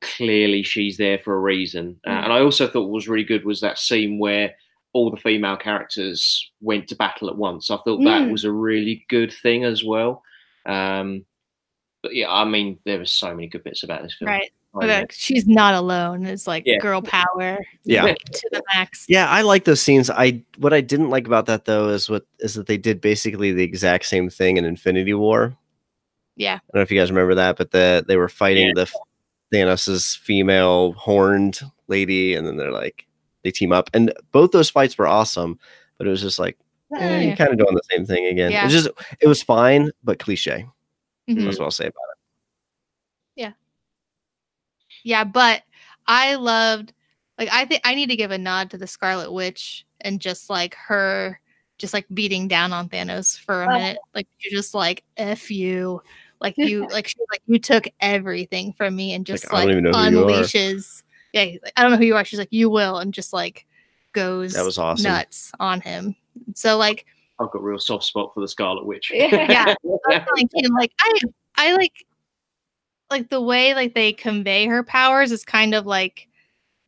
Speaker 4: clearly she's there for a reason. Uh,
Speaker 3: Mm.
Speaker 4: and I also thought what was really good was that scene where all the female characters went to battle at once. I thought that
Speaker 3: Mm.
Speaker 4: was a really good thing as well. Um, but yeah, I mean, there were so many good bits about this film.
Speaker 2: Right. But, like, she's not alone. It's like
Speaker 4: Yeah.
Speaker 2: girl power
Speaker 1: Yeah.
Speaker 2: to the max.
Speaker 1: Yeah, I like those scenes. I what I didn't like about that though is what is that they did basically the exact same thing in Infinity War.
Speaker 2: Yeah.
Speaker 1: I don't know if you guys remember that, but the they were fighting
Speaker 4: Yeah.
Speaker 1: the Thanos's female horned lady, and then they're like they team up, and both those fights were awesome. But it was just like eh,
Speaker 2: Yeah.
Speaker 1: you're kind of doing the same thing again.
Speaker 2: Yeah.
Speaker 1: It's just it was fine, but cliche.
Speaker 2: Mhm.
Speaker 1: That's what I'll say about it.
Speaker 2: Yeah, yeah, but I loved like I think I need to give a nod to the Scarlet Witch and just like her just like beating down on Thanos for a
Speaker 3: Oh.
Speaker 2: minute. Like you're just like F you. Like you like she like you took everything from me and just
Speaker 1: I
Speaker 2: like,
Speaker 1: don't even know who you are.
Speaker 2: unleashes. Yeah, like, I don't know who you are. She's like, you will, and just like goes
Speaker 1: That was awesome.
Speaker 2: nuts on him. So like
Speaker 4: I've got a real soft spot for the Scarlet Witch.
Speaker 3: Yeah.
Speaker 2: Yeah. I was telling like I I like like the way like they convey her powers is kind of like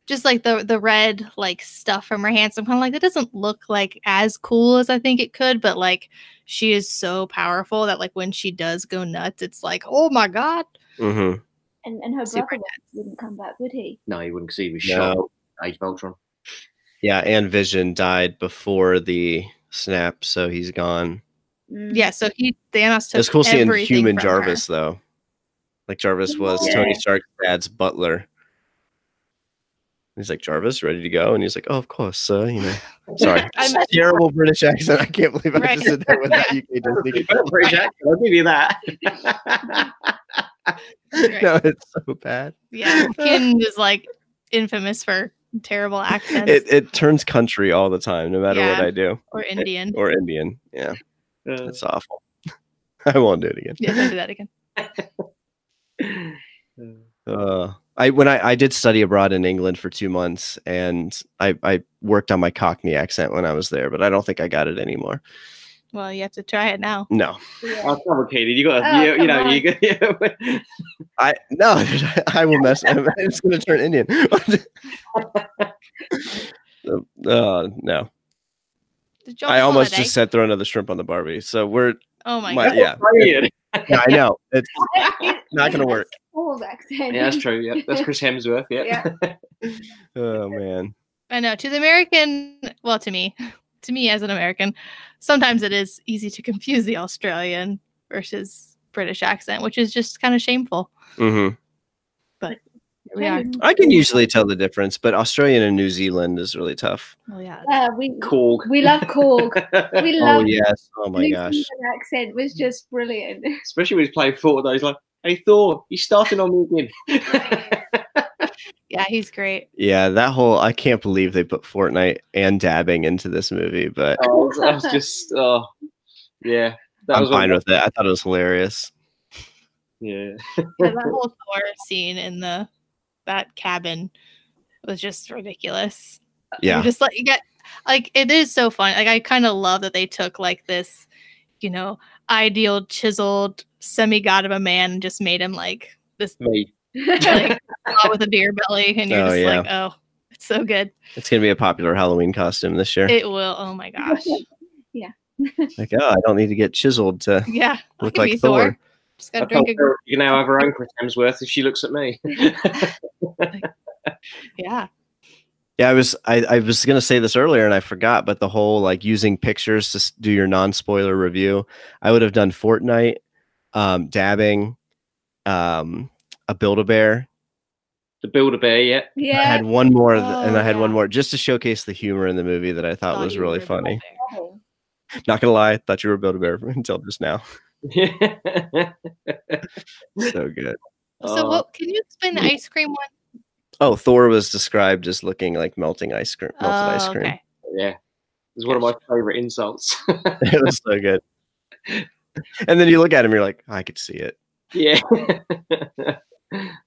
Speaker 2: just like the the red like stuff from her hands. I'm kind of like that doesn't look like as cool as I think it could, but like she is so powerful that like when she does go nuts, it's like oh my god.
Speaker 1: Mm-hmm.
Speaker 3: And, and her
Speaker 2: Super
Speaker 3: brother wouldn't come back, would he?
Speaker 4: No, he wouldn't see he was
Speaker 1: No.
Speaker 4: shot. Age of Ultron.
Speaker 1: Yeah, and Vision died before the snap, so he's gone.
Speaker 3: Mm.
Speaker 2: Yeah, so he Thanos took
Speaker 1: It's cool seeing human
Speaker 2: from her.
Speaker 1: Jarvis though. Like Jarvis was
Speaker 3: Yeah.
Speaker 1: Tony Stark's dad's butler. He's like Jarvis, ready to go, and he's like, "Oh, of course, uh, you know." Sorry,
Speaker 2: I'm-
Speaker 1: terrible British accent. I can't believe I
Speaker 2: Right.
Speaker 1: just sit there with that UK Disney.
Speaker 4: British accent, I'll give you that.
Speaker 2: Right.
Speaker 1: no, it's so bad.
Speaker 2: Yeah, Kin is like infamous for terrible accents
Speaker 1: It it turns country all the time, no matter what I do,
Speaker 2: or Indian.
Speaker 1: or Indian. Yeah,
Speaker 4: Uh,
Speaker 1: it's awful. I won't do it again.
Speaker 2: Yeah, don't do that again.
Speaker 1: Uh, I when I, I did study abroad in England for two months, and I, I worked on my Cockney accent when I was there, but I don't think I got it anymore.
Speaker 2: Well, you have to try it now.
Speaker 1: No,
Speaker 3: Yeah.
Speaker 4: Oh, complicated. You got,
Speaker 3: Oh,
Speaker 4: you, you know,
Speaker 3: on.
Speaker 4: you got.
Speaker 1: I no, I will mess. I'm just gonna turn Indian. uh, no, I almost
Speaker 2: it
Speaker 1: just said throw another shrimp on the Barbie. So we're
Speaker 2: Oh my
Speaker 1: my-
Speaker 2: god.
Speaker 1: yeah. Yeah, I know it's not gonna work.
Speaker 3: Paul's accent.
Speaker 4: Yeah, that's true. Yeah, that's Chris Hemsworth. Yeah.
Speaker 1: Oh man,
Speaker 2: I know. To the American, well, to me, to me as an American, sometimes it is easy to confuse the Australian versus British accent, which is just kind of shameful.
Speaker 1: hmm
Speaker 2: Here we are.
Speaker 1: I can usually tell the difference, but Australian and New Zealand is really tough.
Speaker 2: Oh yeah.
Speaker 3: Uh, we
Speaker 4: Korg.
Speaker 3: we love Korg. We
Speaker 1: Oh
Speaker 3: love
Speaker 1: yes, oh my
Speaker 3: New
Speaker 1: gosh.
Speaker 3: Zealand accent was just brilliant.
Speaker 4: Especially when he's playing Fortnite. He's like, hey, Thor, he's starting on me again.
Speaker 2: Yeah, he's great.
Speaker 1: Yeah, that whole I can't believe they put Fortnite and dabbing into this movie, but oh,
Speaker 4: I, was, I was just, oh, yeah. That
Speaker 1: I'm
Speaker 4: was
Speaker 1: fine with it. I thought it was hilarious.
Speaker 4: Yeah.
Speaker 2: Yeah, that whole Thor scene in the that cabin was just ridiculous. You're
Speaker 1: Yeah,
Speaker 2: just like you get like it is so fun. Like I kind of love that they took like this, you know, ideal chiseled semi god of a man and just made him like this
Speaker 4: Me.
Speaker 2: like with a beer belly, and you're
Speaker 1: Oh,
Speaker 2: just
Speaker 1: yeah.
Speaker 2: like, oh, it's so good.
Speaker 1: it's gonna be a popular Halloween costume this year.
Speaker 2: It will. Oh my gosh. Yeah.
Speaker 1: like, oh, I don't need to get chiseled to
Speaker 2: Yeah.
Speaker 1: look like Thor.
Speaker 2: Just gotta
Speaker 4: told
Speaker 2: drink
Speaker 4: her you can now have her own Chris Hemsworth if she looks at me.
Speaker 2: yeah.
Speaker 1: Yeah, I was I, I was gonna say this earlier and I forgot, but the whole like using pictures to do your non-spoiler review, I would have done Fortnite, um, dabbing, um, a Build a Bear.
Speaker 4: the Build a Bear, yeah.
Speaker 3: Yeah.
Speaker 1: I had one more, th- and
Speaker 2: Oh,
Speaker 1: I had one more just to showcase the humor in the movie that I thought
Speaker 2: Thought
Speaker 1: was really funny.
Speaker 2: Build-A-Bear.
Speaker 1: Not gonna lie, I thought you were Build a Bear until just now. So good.
Speaker 2: So
Speaker 4: Oh,
Speaker 2: what can you explain the ice cream one?
Speaker 1: Oh, Thor was described as looking like melting ice cream, melted ice
Speaker 2: Oh,
Speaker 1: cream.
Speaker 2: okay.
Speaker 4: yeah. It's one of my favorite insults.
Speaker 1: it was so good. And then you look at him, you're like, I could see it.
Speaker 4: yeah.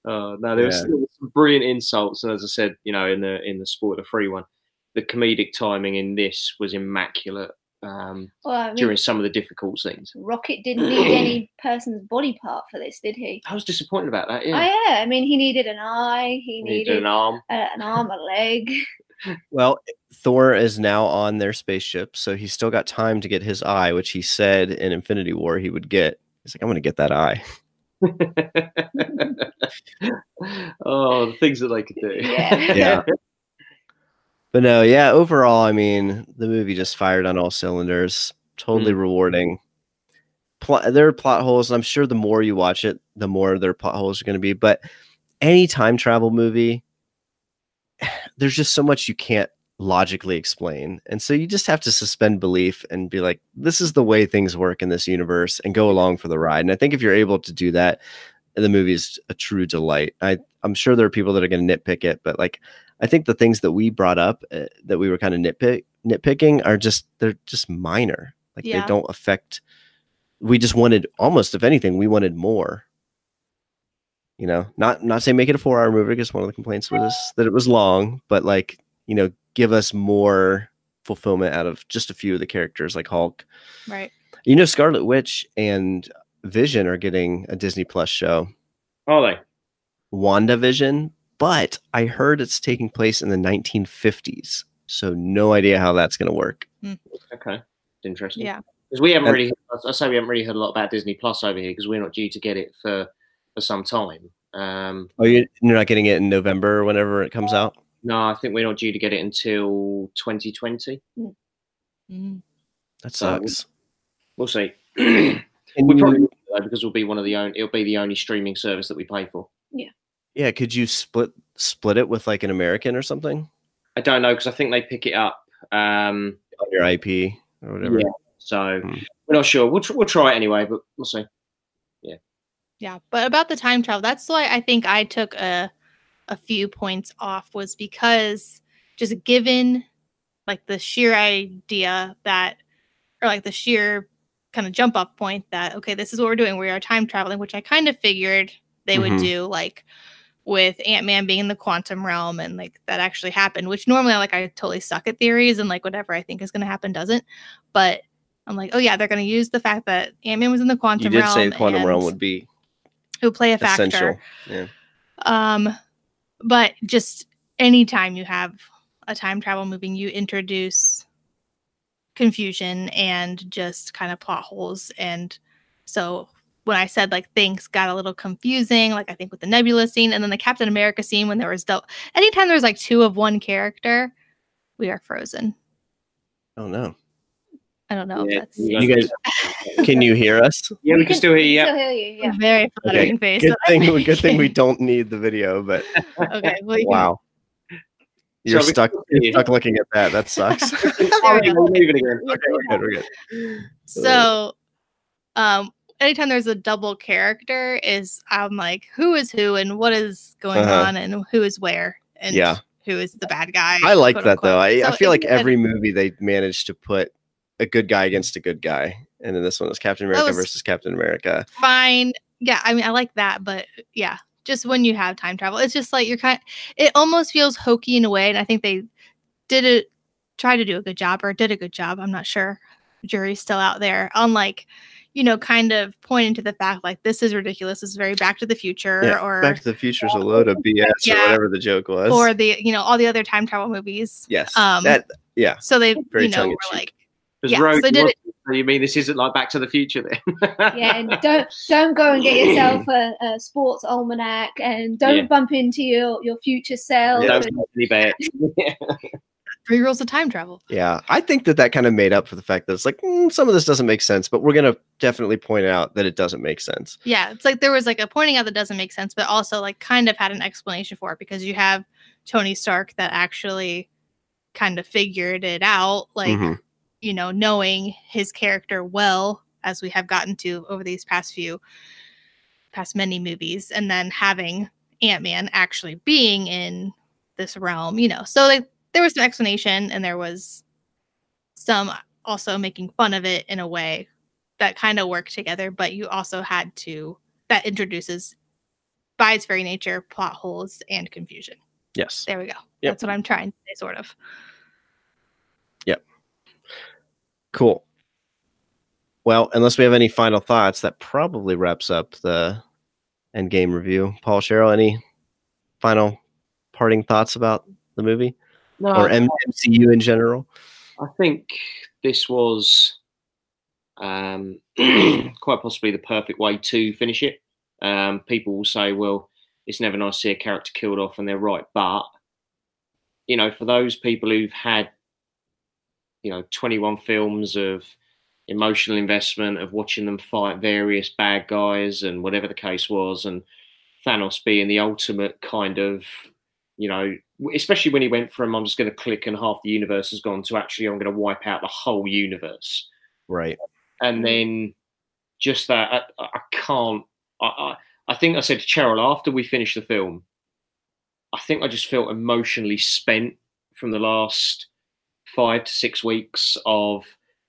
Speaker 4: oh no, there was,
Speaker 1: Yeah.
Speaker 4: there was some brilliant insults, and as I said, you know, in the in the sport, spoiler free one, the comedic timing in this was immaculate um,
Speaker 3: Well, I mean,
Speaker 4: during some of the difficult scenes.
Speaker 3: Rocket didn't need any person's body part for this, did he?
Speaker 4: I was disappointed about that.
Speaker 3: Yeah, Oh
Speaker 4: Yeah,
Speaker 3: yeah, I mean, he needed an eye, he
Speaker 4: He needed
Speaker 3: needed
Speaker 4: an arm.
Speaker 3: a, an arm, a leg.
Speaker 1: Well, Thor is now on their spaceship, so he's still got time to get his eye, which he said in Infinity War he would get. He's like, I'm going to get that eye.
Speaker 4: oh, the things that they could do.
Speaker 3: Yeah.
Speaker 1: Yeah. But no, yeah, overall, I mean, the movie just fired on all cylinders. Totally mm. rewarding. Pl- there are plot holes, and I'm sure the more you watch it, the more their plot holes are going to be. But any time travel movie, there's just so much you can't logically explain. And so you just have to suspend belief and be like, this is the way things work in this universe and go along for the ride. And I think if you're able to do that, the movie is a true delight. I, I'm sure there are people that are going to nitpick it, but like, I think the things that we brought up uh, that we were kind of nitpick nitpicking are just they're just minor. Like
Speaker 2: Yeah.
Speaker 1: they don't affect. We just wanted almost, if anything, we wanted more. You know, not not saying make it a four hour movie because one of the complaints was that it was long, but like you know, give us more fulfillment out of just a few of the characters like Hulk.
Speaker 2: Right.
Speaker 1: You know, Scarlet Witch and Vision are getting a Disney Plus show.
Speaker 4: Are they?
Speaker 1: WandaVision, but I heard it's taking place in the 1950s. So no idea how that's going to work.
Speaker 4: Okay, interesting.
Speaker 2: Yeah.
Speaker 4: because we haven't
Speaker 1: And-
Speaker 4: really. I say we haven't really heard a lot about Disney Plus over here because we're not due to get it for for some time. Um,
Speaker 1: Oh, you- you're not getting it in November or whenever it comes out?
Speaker 4: no, I think we're not due to get it until 2020.
Speaker 2: Mm.
Speaker 1: That
Speaker 4: So-
Speaker 1: sucks.
Speaker 4: We'll see. We probably will, because we'll be one of the only. It'll be the only streaming service that we pay for.
Speaker 1: yeah, could you split split it with like an American or something
Speaker 4: I don't know because I think they pick it up. Um,
Speaker 1: on your IP or whatever?
Speaker 4: Yeah. so
Speaker 1: Hmm.
Speaker 4: we're not sure. We'll tr- we'll try it anyway, but we'll see.
Speaker 2: Yeah, Yeah, but about the time travel, that's why I think I took a a few points off was because just given like the sheer idea that or like the sheer kind of jump off point that okay, this is what we're doing. We are time traveling, which I kind of figured they would
Speaker 1: Mhm.
Speaker 2: do like with Ant-Man being in the quantum realm and like that actually happened, which normally like I totally suck at theories and like whatever I think is going to happen doesn't. But I'm like, oh yeah, they're going to use the fact that Ant-Man was in the quantum You
Speaker 1: did
Speaker 2: realm.
Speaker 1: say the quantum realm would be
Speaker 2: who play a factor.
Speaker 1: essential. Yeah.
Speaker 2: Um, but just anytime you have a time travel movie, you introduce confusion and just kind of plot holes. And so when I said like things got a little confusing, like I think with the Nebula scene and then the Captain America scene when there was double, anytime there's like two of one character, we are frozen.
Speaker 1: Oh no.
Speaker 2: I don't know
Speaker 4: Yeah,
Speaker 2: if that's
Speaker 4: you
Speaker 1: You guys can you hear us?
Speaker 4: Yeah, we can still hear you.
Speaker 3: Still
Speaker 4: Yeah.
Speaker 3: hear you. Yeah.
Speaker 2: a very fluttering face.
Speaker 1: Good thing good thing we don't need the video, but
Speaker 2: Okay, well, you can-
Speaker 1: wow. You're
Speaker 4: So
Speaker 1: stuck
Speaker 4: you.
Speaker 1: you're stuck looking at that. That sucks.
Speaker 4: Yeah, we'll leave it again.
Speaker 1: okay, we're good, we're good.
Speaker 2: So, um, anytime there's a double character, is I'm like, who is who and what is going
Speaker 1: Uh-huh.
Speaker 2: on and who is where and
Speaker 1: Yeah.
Speaker 2: who is the bad guy.
Speaker 1: I like that though. I,
Speaker 2: unquote.
Speaker 1: I
Speaker 2: So
Speaker 1: feel like every movie they managed to put a good guy against a good guy. And then this one was Captain America versus Captain America.
Speaker 2: fine. Yeah, I mean, I like that, but yeah, just when you have time travel, it's just like you're kind. of, It almost feels hokey in a way, and I think they did it, try to do a good job or did a good job. I'm not sure. Jury's still out there on like, you know, kind of pointing to the fact like this is ridiculous. This is very Back to the Future
Speaker 1: Yeah,
Speaker 2: or
Speaker 1: Back to the Future's a load of BS or whatever the joke was.
Speaker 2: or the you know all the other time travel movies.
Speaker 1: yes.
Speaker 2: um,
Speaker 1: that yeah.
Speaker 2: So they
Speaker 1: Very
Speaker 2: you know were
Speaker 1: tongue-in-cheek.
Speaker 2: like Yeah,
Speaker 4: Rogue,
Speaker 2: so they did it-
Speaker 4: So you mean this isn't like Back to the Future then?
Speaker 3: yeah, and don't don't go and get yourself a, a sports almanac, and don't
Speaker 4: Yeah.
Speaker 3: bump into your your future self.
Speaker 4: Don't
Speaker 3: and-
Speaker 4: make any bets.
Speaker 2: Three rules of time travel.
Speaker 1: Yeah, I think that that kind of made up for the fact that it's like mm, some of this doesn't make sense, but we're gonna definitely point out that it doesn't make sense.
Speaker 2: Yeah, it's like there was like a pointing out that doesn't make sense, but also like kind of had an explanation for it because you have Tony Stark that actually kind of figured it out, like
Speaker 1: Mhm.
Speaker 2: you know, knowing his character well as we have gotten to over these past few past many movies, and then having Ant Man actually being in this realm, you know. So like there was some explanation and there was some also making fun of it in a way that kind of work together, but you also had to that introduces by its very nature plot holes and confusion.
Speaker 1: Yes.
Speaker 2: There we go.
Speaker 1: Yep.
Speaker 2: That's what I'm trying to say, sort of. Yep.
Speaker 1: Cool. Well, unless we have any final thoughts, that probably wraps up the end game review. Paul Cheryl, any final parting thoughts about the movie
Speaker 4: No,
Speaker 1: or MCU in general?
Speaker 4: I think this was um, quite possibly the perfect way to finish it. Um, people will say, well, it's never nice to see a character killed off, and they're right. But, you know, for those people who've had, you know, 21 films of emotional investment, of watching them fight various bad guys and whatever the case was, and Thanos being the ultimate kind of, you know, especially when he went from I'm just going to click and half the universe has gone to actually I'm going to wipe out the whole universe.
Speaker 1: Right.
Speaker 4: And mm. then just that, I, I can't. I, I, I think I said to Cheryl after we finished the film, I think I just felt emotionally spent from the last five to six weeks of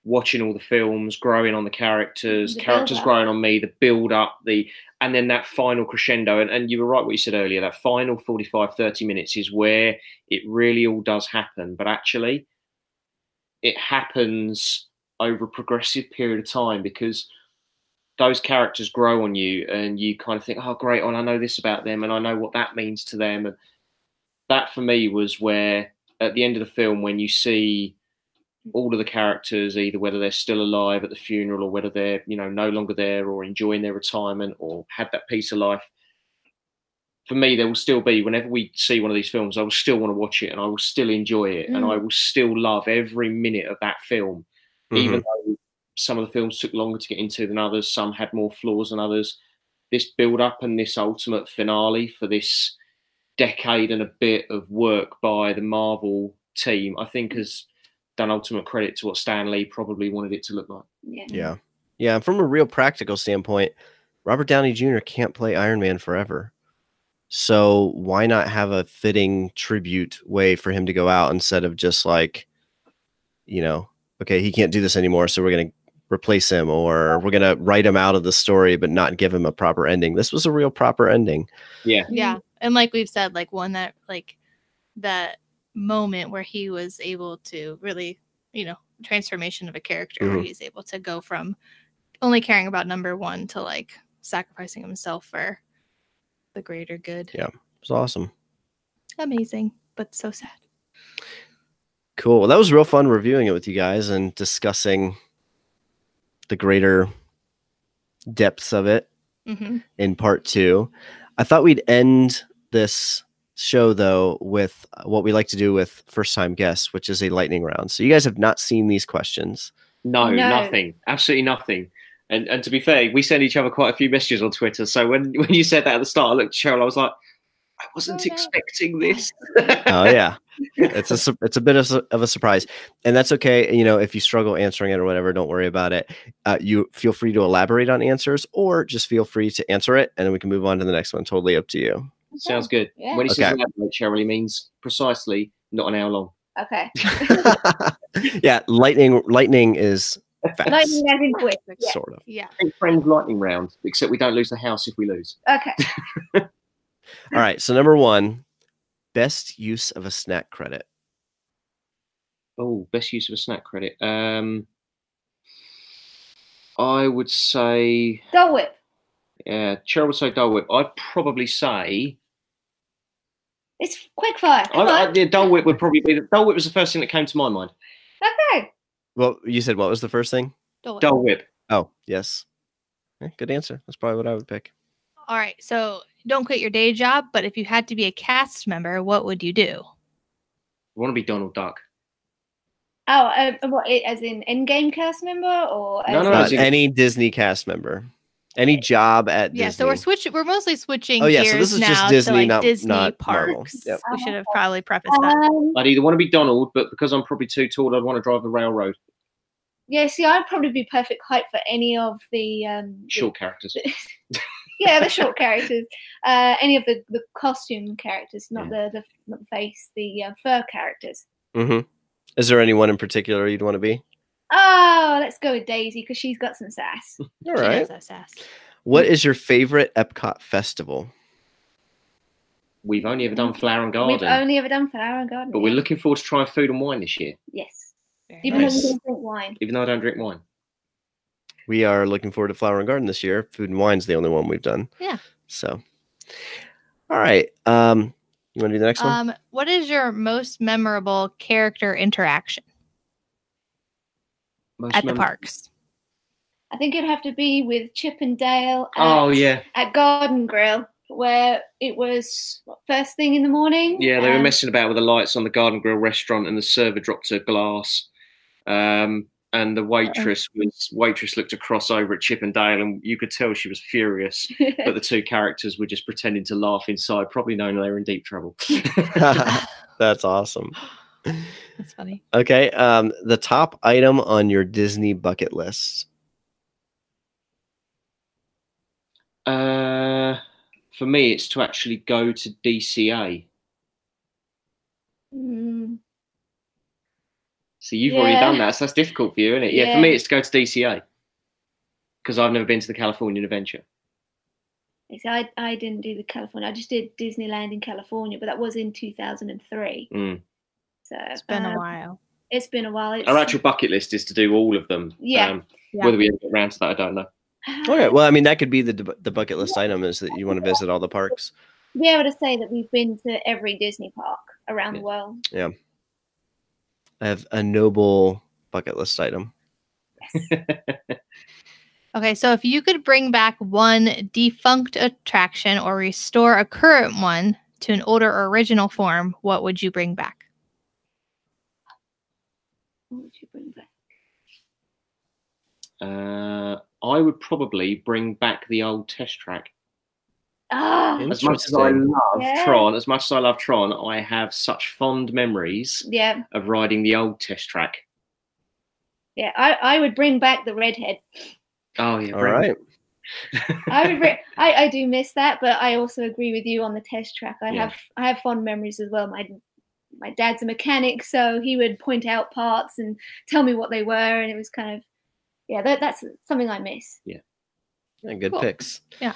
Speaker 4: watching all the films, growing on the characters,
Speaker 3: The
Speaker 4: characters growing on me, the build up, the and then that final crescendo. And, and you were right what you said earlier, that final 45, 30 minutes is where it really all does happen. But actually, it happens over a progressive period of time because those characters grow on you and you kind of think, oh, great, well, I know this about them and I know what that means to them. And that for me was where, at the end of the film, when you see all of the characters, either whether they're still alive at the funeral or whether they're, you know, no longer there or enjoying their retirement or had that piece of life, for me, there will still be, whenever we see one of these films, I will still want to watch it and I will still enjoy it and
Speaker 3: Mm.
Speaker 4: I will still love every minute of that film even though some of the films took longer to get into than others, some had more flaws than others. This build up and this ultimate finale for this decade and a bit of work by the Marvel team, I think has done ultimate credit to what Stan Lee probably wanted it to look like.
Speaker 3: Yeah.
Speaker 1: Yeah. Yeah. and From a real practical standpoint, Robert Downey Jr. can't play Iron Man forever. So why not have a fitting tribute way for him to go out instead of just like, you know, okay, he can't do this anymore, so we're gonna replace him or we're gonna write him out of the story but not give him a proper ending. This was a real proper ending.
Speaker 4: Yeah.
Speaker 2: Yeah. And like we've said, like one that like that moment where he was able to really, you know, transformation of a character where
Speaker 1: Mhm.
Speaker 2: he's able to go from only caring about number one to like sacrificing himself for the greater good.
Speaker 1: Yeah. It was awesome.
Speaker 2: Amazing, but so sad.
Speaker 1: Cool. Well, that was real fun reviewing it with you guys and discussing the greater depths of it.
Speaker 2: hmm
Speaker 1: in part two. I thought we'd end this show though with what we like to do with first time guests, which is a lightning round. So you guys have not seen these questions.
Speaker 4: No,
Speaker 3: No.
Speaker 4: nothing. Absolutely nothing. And and to be fair, we send each other quite a few messages on Twitter. So when, when you said that at the start, I looked at Cheryl, I was like, I wasn't
Speaker 3: Oh, no.
Speaker 4: expecting this.
Speaker 1: Oh yeah, it's a it's a bit of, of a surprise, and that's okay. You know, if you struggle answering it or whatever, don't worry about it. Uh, you feel free to elaborate on answers, or just feel free to answer it, and then we can move on to the next one. Totally up to you.
Speaker 4: Sounds good.
Speaker 3: Yeah.
Speaker 4: When he says
Speaker 1: Okay.
Speaker 4: elaborate, Cheryl, he means precisely not an hour long.
Speaker 3: Okay.
Speaker 1: yeah, lightning lightning is fast,
Speaker 3: Lightning as in quick. Yeah.
Speaker 1: sort of.
Speaker 2: Yeah.
Speaker 4: think friends lightning round, except we don't lose the house if we lose.
Speaker 3: Okay.
Speaker 1: All right, so number one, best use of a snack credit.
Speaker 4: Oh, best use of a snack credit. Um, I would say,
Speaker 3: Dole Whip.
Speaker 4: yeah, Cheryl would say Dole Whip. I'd probably say,
Speaker 3: It's quick fire.
Speaker 4: I,
Speaker 3: Come
Speaker 4: I,
Speaker 3: on.
Speaker 4: yeah, Dole Whip would probably be. The, Dole Whip was the first thing that came to my mind.
Speaker 3: Okay.
Speaker 1: Well, you said what was the first thing?
Speaker 2: Dole Whip.
Speaker 4: Dole Whip.
Speaker 1: Oh, yes. Eh, good answer. That's probably what I would pick.
Speaker 2: All right. So don't quit your day job, but if you had to be a cast member, what would you do?
Speaker 4: I want to be Donald Duck.
Speaker 3: Oh, uh, what? As in in-game cast member, or
Speaker 4: No,
Speaker 3: as
Speaker 4: no,
Speaker 3: in-
Speaker 4: as in-
Speaker 1: any Disney cast member, any job at
Speaker 2: Yeah.
Speaker 1: Disney.
Speaker 2: So we're switching. We're mostly switching.
Speaker 1: Oh, yeah, so
Speaker 2: Gears
Speaker 1: this is just
Speaker 2: now
Speaker 1: Disney,
Speaker 2: like
Speaker 1: not-
Speaker 2: Disney
Speaker 1: not
Speaker 2: parks.
Speaker 1: Yep.
Speaker 2: We should have probably prefaced that.
Speaker 3: Um,
Speaker 4: I'd either want to be Donald, but because I'm probably too tall, I'd want to drive the railroad.
Speaker 3: yeah, see, I'd probably be perfect height for any of the um, the-
Speaker 4: Short characters.
Speaker 3: yeah, the short characters, uh, any of the, the costume characters, not the, the not the face, the uh, fur characters.
Speaker 1: hmm Is there anyone in particular you'd want to be?
Speaker 3: Oh, let's go with Daisy because she's got some sass.
Speaker 1: All right.
Speaker 2: She has sass.
Speaker 1: What is your favorite Epcot festival?
Speaker 4: We've only ever done Flower and Garden.
Speaker 3: We've only ever done Flower and Garden.
Speaker 4: But we're looking forward to trying food and wine this year,
Speaker 3: Yes,
Speaker 2: Very
Speaker 3: even
Speaker 2: nice.
Speaker 3: though we don't drink wine.
Speaker 4: even though I don't drink wine.
Speaker 1: We are looking forward to Flower and Garden this year. Food and Wine's the only one we've done.
Speaker 2: Yeah.
Speaker 1: So, all right. Um, you want to do the next one?
Speaker 2: Um, what is your most memorable character interaction
Speaker 4: Most
Speaker 2: at the parks?
Speaker 3: I think it'd have to be with Chip and Dale. At,
Speaker 4: Oh yeah,
Speaker 3: at Garden Grill, where it was what, first thing in the morning.
Speaker 4: yeah. They were
Speaker 3: um,
Speaker 4: messing about with the lights on the Garden Grill restaurant, and the server dropped a glass. Um, and the waitress was waitress looked across over at Chip and Dale, and you could tell she was furious. But the two characters were just pretending to laugh inside, probably knowing they were in deep trouble.
Speaker 1: That's awesome.
Speaker 2: That's funny.
Speaker 1: Okay. Um, the top item on your Disney bucket list.
Speaker 4: Uh, for me, it's to actually go to DCA.
Speaker 3: Mm,
Speaker 4: So you've already done that, so that's difficult for you, isn't it? Yeah, for me, it's to go to DCA because I've never been to the Californian Adventure.
Speaker 3: so I, I didn't do the California. I just did Disneyland in California, but that was in 2003.
Speaker 4: Mm.
Speaker 3: So
Speaker 2: It's been a
Speaker 3: um,
Speaker 2: while.
Speaker 3: It's been a while. It's,
Speaker 4: Our actual bucket list is to do all of them.
Speaker 3: Yeah.
Speaker 4: Um,
Speaker 2: Yeah.
Speaker 4: Whether we ever get around to that, I don't know.
Speaker 1: Okay. Well, I mean, that could be the the bucket list item is that you want to visit all the parks.
Speaker 3: be able to say that we've been to every Disney park around the world. Yeah.
Speaker 1: I have a noble bucket list item.
Speaker 2: Okay, so if you could bring back one defunct attraction or restore a current one to an older or original form, what would you bring back?
Speaker 3: What would you bring back?
Speaker 4: Uh, I would probably bring back the old test track.
Speaker 3: Ah,
Speaker 4: As much as I love
Speaker 3: Yeah.
Speaker 4: Tron, as much as I love Tron, I have such fond memories
Speaker 3: yeah,
Speaker 4: of riding the old test track.
Speaker 3: yeah. I, I would bring back the redhead.
Speaker 4: Oh yeah,
Speaker 1: All
Speaker 4: bring-
Speaker 1: right.
Speaker 3: I would. Bring, I, I do miss that, but I also agree with you on the test track. I
Speaker 4: Yeah.
Speaker 3: have I have fond memories as well. My my dad's a mechanic, so he would point out parts and tell me what they were, and it was kind of yeah. That, that's something I miss.
Speaker 1: Yeah, good
Speaker 2: Cool.
Speaker 1: picks.
Speaker 2: Yeah.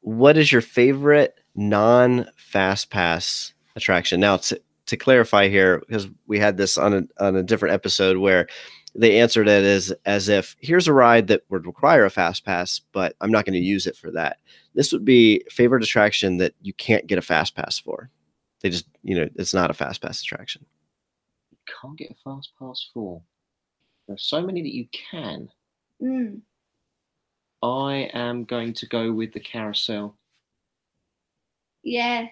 Speaker 1: What is your favorite non fast pass attraction? Now, to, to clarify here, because we had this on a, on a different episode where they answered it as as if here's a ride that would require a fast pass, but I'm not going to use it for that. This would be favorite attraction that you can't get a fast pass for. They just, you know, it's not a fast pass attraction.
Speaker 4: You can't get a fast pass for. There are so many that you can.
Speaker 3: Mm.
Speaker 4: I am going to go with the carousel.
Speaker 3: Yes,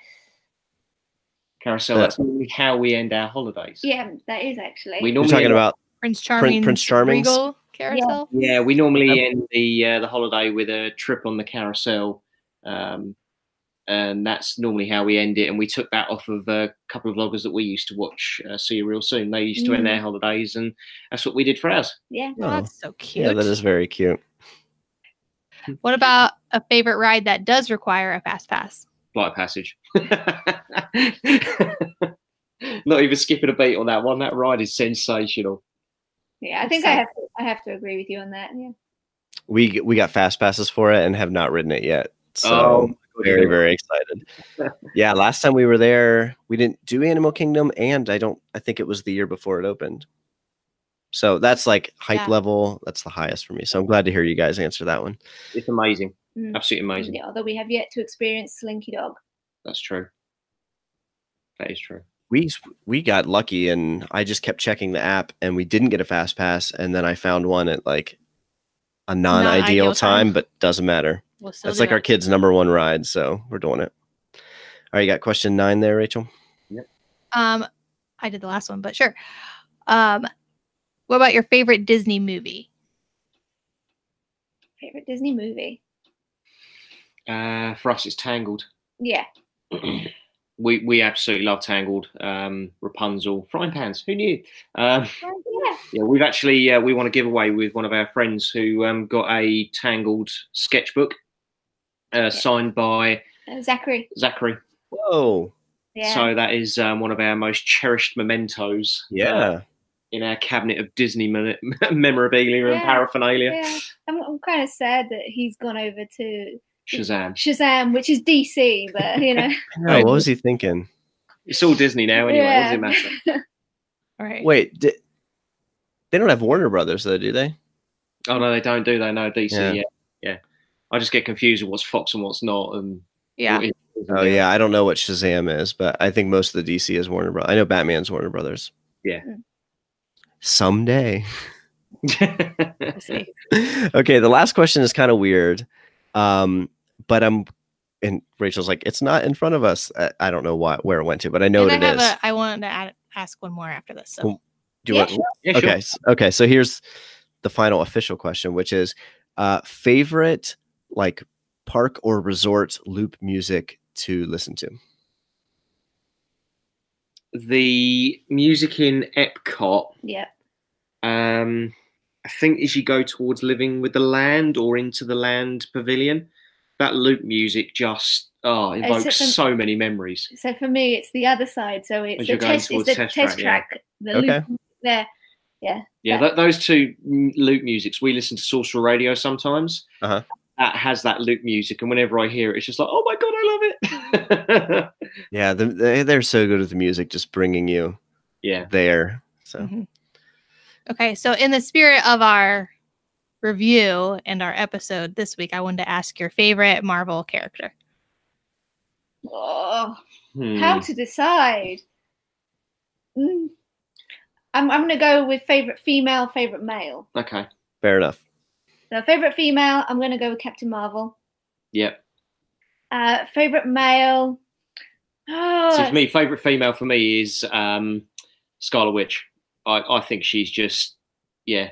Speaker 4: Carousel.
Speaker 1: Uh,
Speaker 4: That's normally how we end our holidays.
Speaker 3: yeah, that is actually.
Speaker 4: We
Speaker 1: You're
Speaker 4: normally
Speaker 1: talking about
Speaker 2: Prince Charming,
Speaker 1: Prince Charming's?
Speaker 2: Regal Carousel.
Speaker 4: Yeah, we normally end the uh, the holiday with a trip on the carousel, um, and that's normally how we end it. And we took that off of a couple of vloggers that we used to watch. Uh, See you real soon. They used to end
Speaker 3: Mm.
Speaker 4: their holidays, and that's what we did for ours.
Speaker 3: yeah.
Speaker 2: Oh, that's so cute.
Speaker 1: yeah, that is very cute.
Speaker 2: What about a favorite ride that does require a fast pass?
Speaker 4: Flight of Passage. Not even skipping a beat on that one. That ride is sensational.
Speaker 3: Yeah, I think I have to, I have to agree with you on that. Yeah.
Speaker 1: We we got fast passes for it and have not ridden it yet. So
Speaker 4: Oh,
Speaker 1: very very excited yeah last time we were there we didn't do animal kingdom and i don't i think it was the year before it opened so that's like hype
Speaker 2: Yeah.
Speaker 1: level that's the highest for me so i'm glad to hear you guys answer that one
Speaker 4: It's amazing.
Speaker 3: Mm.
Speaker 4: Absolutely amazing.
Speaker 3: Yeah, although we have yet to experience Slinky Dog.
Speaker 4: That's true. That is true.
Speaker 1: we we got lucky and i just kept checking the app and we didn't get a fast pass and then i found one at like a non-ideal
Speaker 2: Non-ideal
Speaker 1: time,
Speaker 2: time.
Speaker 1: but doesn't matter.
Speaker 2: We'll
Speaker 1: That's
Speaker 2: do
Speaker 1: like our kids' number one ride, so we're doing it. All right, you got question nine there, Rachel. Yep.
Speaker 2: Um, I did the last one, but sure. Um, what about your favorite Disney movie?
Speaker 3: Favorite Disney movie?
Speaker 4: Uh, for us, it's Tangled.
Speaker 3: Yeah.
Speaker 4: we we absolutely love Tangled. Um, Rapunzel, frying pans. Who knew? Um,
Speaker 3: Yeah.
Speaker 4: yeah, we've actually uh, we want to give away with one of our friends who um, got a Tangled sketchbook uh, signed by
Speaker 3: Uh, Zachary.
Speaker 4: Zachary.
Speaker 1: Whoa.
Speaker 3: Yeah.
Speaker 4: So that is um, one of our most cherished mementos. uh,
Speaker 1: Yeah.
Speaker 4: in our cabinet of Disney me- memorabilia and paraphernalia.
Speaker 3: yeah. I'm, I'm kind of sad that he's gone over to
Speaker 4: Shazam.
Speaker 3: Shazam, which is DC, but you know.
Speaker 1: No, what was he thinking?
Speaker 4: It's all Disney now anyway.
Speaker 3: Yeah.
Speaker 4: What does it matter?
Speaker 2: All right.
Speaker 1: Wait, di- they don't have Warner Brothers though, do they?
Speaker 4: Oh no, they don't do they? No, DC.
Speaker 1: Yeah.
Speaker 4: Yeah. yeah, I just get confused with what's Fox and what's not. And
Speaker 2: Yeah.
Speaker 4: what is-
Speaker 1: Oh yeah, I don't know what Shazam is, but I think most of the DC is Warner Brothers. I know Batman's Warner Brothers.
Speaker 4: Yeah.
Speaker 1: Someday. Okay, the last question is kind of weird. Um, but I'm and Rachel's like, it's not in front of us. I, I don't know why where it went to, but I know
Speaker 2: and
Speaker 1: what
Speaker 2: I
Speaker 1: it
Speaker 2: have
Speaker 1: is.
Speaker 2: a, I wanted to add, ask one more after this. So
Speaker 1: Cool. Do you
Speaker 3: Yeah,
Speaker 1: want-
Speaker 3: sure.
Speaker 4: yeah, sure.
Speaker 1: okay s- okay so here's the final official question which is uh favorite like park or resort loop music to listen to
Speaker 4: The music in Epcot.
Speaker 3: yeah.
Speaker 4: Um, I think as you go towards living with the land or into the land pavilion, that loop music just oh
Speaker 3: Is
Speaker 4: evokes
Speaker 3: it the-
Speaker 4: so many memories.
Speaker 3: So for me, it's the other side. So it's
Speaker 4: As
Speaker 3: the
Speaker 4: you're going
Speaker 3: test. It's the
Speaker 4: test
Speaker 3: test,
Speaker 4: track,
Speaker 3: track. The
Speaker 1: Okay.
Speaker 3: loop there.
Speaker 4: Yeah,
Speaker 3: Yeah.
Speaker 4: th- those two loop musics. We listen to Sorcerer Radio sometimes.
Speaker 1: Uh-huh.
Speaker 4: That has that loop music, and whenever I hear it, it's just like, oh my god, I love it.
Speaker 1: yeah the, they, they're so good with the music just bringing you
Speaker 4: yeah,
Speaker 1: there so
Speaker 2: Mhm. okay. So in the spirit of our review and our episode this week, I wanted to ask your favorite Marvel character.
Speaker 3: Oh,
Speaker 4: Hmm.
Speaker 3: how to decide? Mm. I'm I'm gonna go with favorite female, favorite male.
Speaker 4: Okay.
Speaker 1: fair enough
Speaker 3: So favorite female, I'm gonna go with Captain Marvel.
Speaker 4: Yep.
Speaker 3: Uh, favorite male. Oh,
Speaker 4: So for me, favorite female for me is um, Scarlet Witch. I, I think she's just yeah,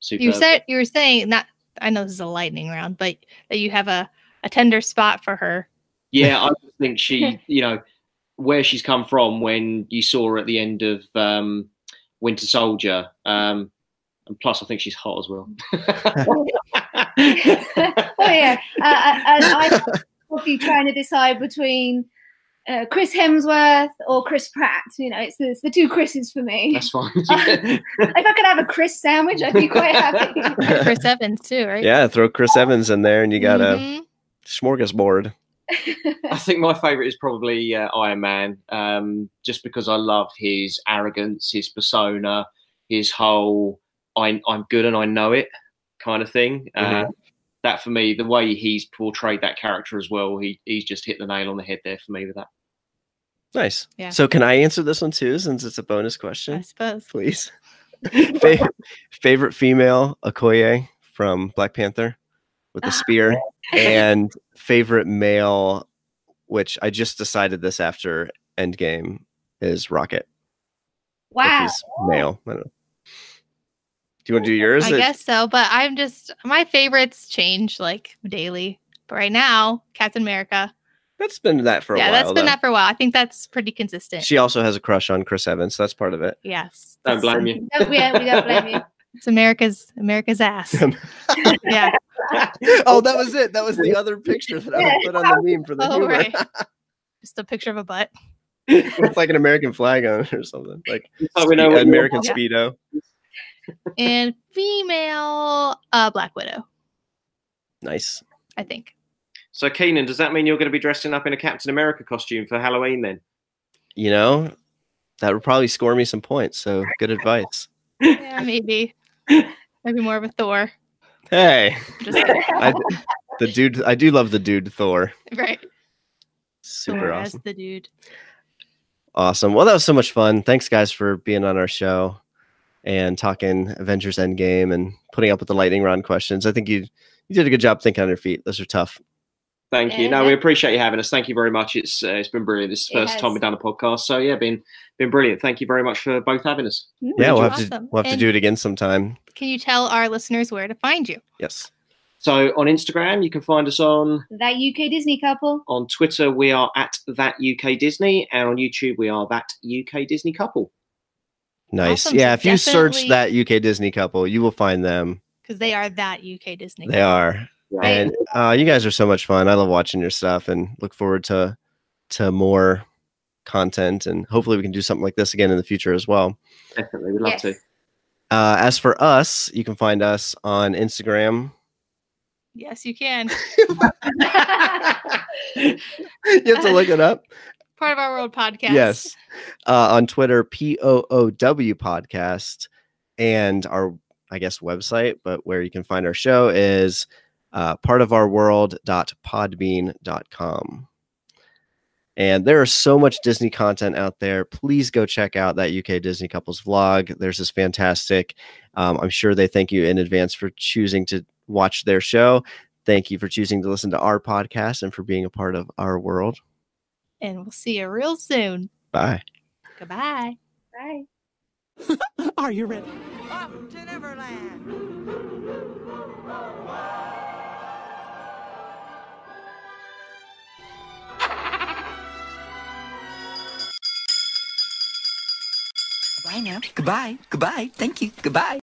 Speaker 4: super.
Speaker 2: You said you were saying that I know this is a lightning round, but that you have a a tender spot for her.
Speaker 4: yeah, I just think she, you know, where she's come from when you saw her at the end of um, Winter Soldier. Um, and plus, I think she's hot as well.
Speaker 3: oh yeah. Uh, I, I, I would be trying to decide between uh, Chris Hemsworth or Chris Pratt. You know, it's the, it's the two Chris's for me.
Speaker 4: That's fine.
Speaker 3: if I could have a Chris sandwich, I'd be quite happy.
Speaker 2: Chris Evans too, right?
Speaker 1: yeah throw chris evans in there and you got a
Speaker 2: Mhm.
Speaker 1: smorgasbord
Speaker 4: I think my favourite is probably uh, Iron Man, um, just because I love his arrogance, his persona, his whole "I'm I'm good and I know it" kind of thing. Uh, that for me, the way he's portrayed that character as well, he he's just hit the nail on the head there for me with that.
Speaker 1: nice
Speaker 2: Yeah.
Speaker 1: so can i answer this one too since it's a bonus question?
Speaker 2: I suppose.
Speaker 1: please Fa- favorite female okoye from black panther with the spear and favorite male which i just decided this after endgame is rocket
Speaker 3: wow.
Speaker 1: he's male I don't know. Do you want to do yours
Speaker 2: I guess so, but I'm just my favorites change like daily. But right now, Captain America.
Speaker 1: that's been that for a
Speaker 2: yeah,
Speaker 1: while Yeah,
Speaker 2: that's been
Speaker 1: though.
Speaker 2: that for a while. I think that's pretty consistent.
Speaker 1: she also has a crush on chris evans so that's part of it
Speaker 2: yes.
Speaker 4: Don't blame you.
Speaker 3: Yeah, we don't blame you.
Speaker 2: It's America's America's ass. yeah.
Speaker 1: oh that was it that was the other picture that i put on the meme for the
Speaker 2: Oh,
Speaker 1: humor
Speaker 2: right. Just a picture of a butt.
Speaker 1: it's like an american flag on it or something like
Speaker 4: Oh, we know
Speaker 1: spe-
Speaker 4: you
Speaker 1: american
Speaker 4: want.
Speaker 2: Yeah.
Speaker 1: speedo
Speaker 2: And female uh Black Widow,
Speaker 1: nice
Speaker 2: I think.
Speaker 4: So Keenan, does that mean you're going to be dressing up in a Captain America costume for Halloween then?
Speaker 1: you know that would probably score me some points so good advice
Speaker 2: Yeah, maybe. Maybe more of a Thor.
Speaker 1: hey I, the dude i do love the dude thor
Speaker 2: right.
Speaker 1: super
Speaker 2: Thor
Speaker 1: awesome
Speaker 2: as the dude.
Speaker 1: awesome well that was so much fun thanks guys for being on our show and talking Avengers Endgame and putting up with the lightning round questions. I think you you did a good job thinking on your feet. Those are tough.
Speaker 4: Thank you. No, we appreciate you having us. Thank you very much. It's uh, it's been brilliant. This is the first time
Speaker 3: has.
Speaker 4: we've done a podcast, so yeah, been been brilliant. Thank you very much for both having us.
Speaker 3: Mm.
Speaker 1: Yeah, we'll have to we'll have to do it again sometime.
Speaker 2: Can you tell our listeners where to find you?
Speaker 1: Yes.
Speaker 4: So on Instagram, you can find us on.
Speaker 3: That UK Disney couple.
Speaker 4: On Twitter, we are at that UK Disney, and on YouTube, we are that UK Disney couple.
Speaker 1: Nice.
Speaker 2: Awesome.
Speaker 1: Yeah,
Speaker 2: So
Speaker 1: if you search that UK Disney couple, you will find them.
Speaker 2: Because they are that UK Disney.
Speaker 1: They are.
Speaker 4: Right.
Speaker 1: And uh, you guys are so much fun. I love watching your stuff and look forward to to more content and hopefully we can do something like this again in the future as well.
Speaker 4: Definitely, we'd love
Speaker 3: Yes.
Speaker 4: to.
Speaker 1: Uh, as for us, you can find us on Instagram.
Speaker 2: Yes, you can.
Speaker 1: you have to look it up.
Speaker 2: Part of our world podcast.
Speaker 1: Yes. Uh, on Twitter, P O O W podcast, and our, I guess, website, but where you can find our show is uh, partofourworld.podbean.com. And there is so much Disney content out there. Please go check out that UK Disney couples vlog. There's this fantastic. Um, I'm sure they thank you in advance for choosing to watch their show. Thank you for choosing to listen to our podcast and for being a part of our world.
Speaker 2: And we'll see you real soon.
Speaker 1: Bye.
Speaker 2: Goodbye.
Speaker 3: Bye.
Speaker 5: Are you ready?
Speaker 6: Up to Neverland.
Speaker 5: Bye now. Goodbye. Goodbye. Thank you. Goodbye.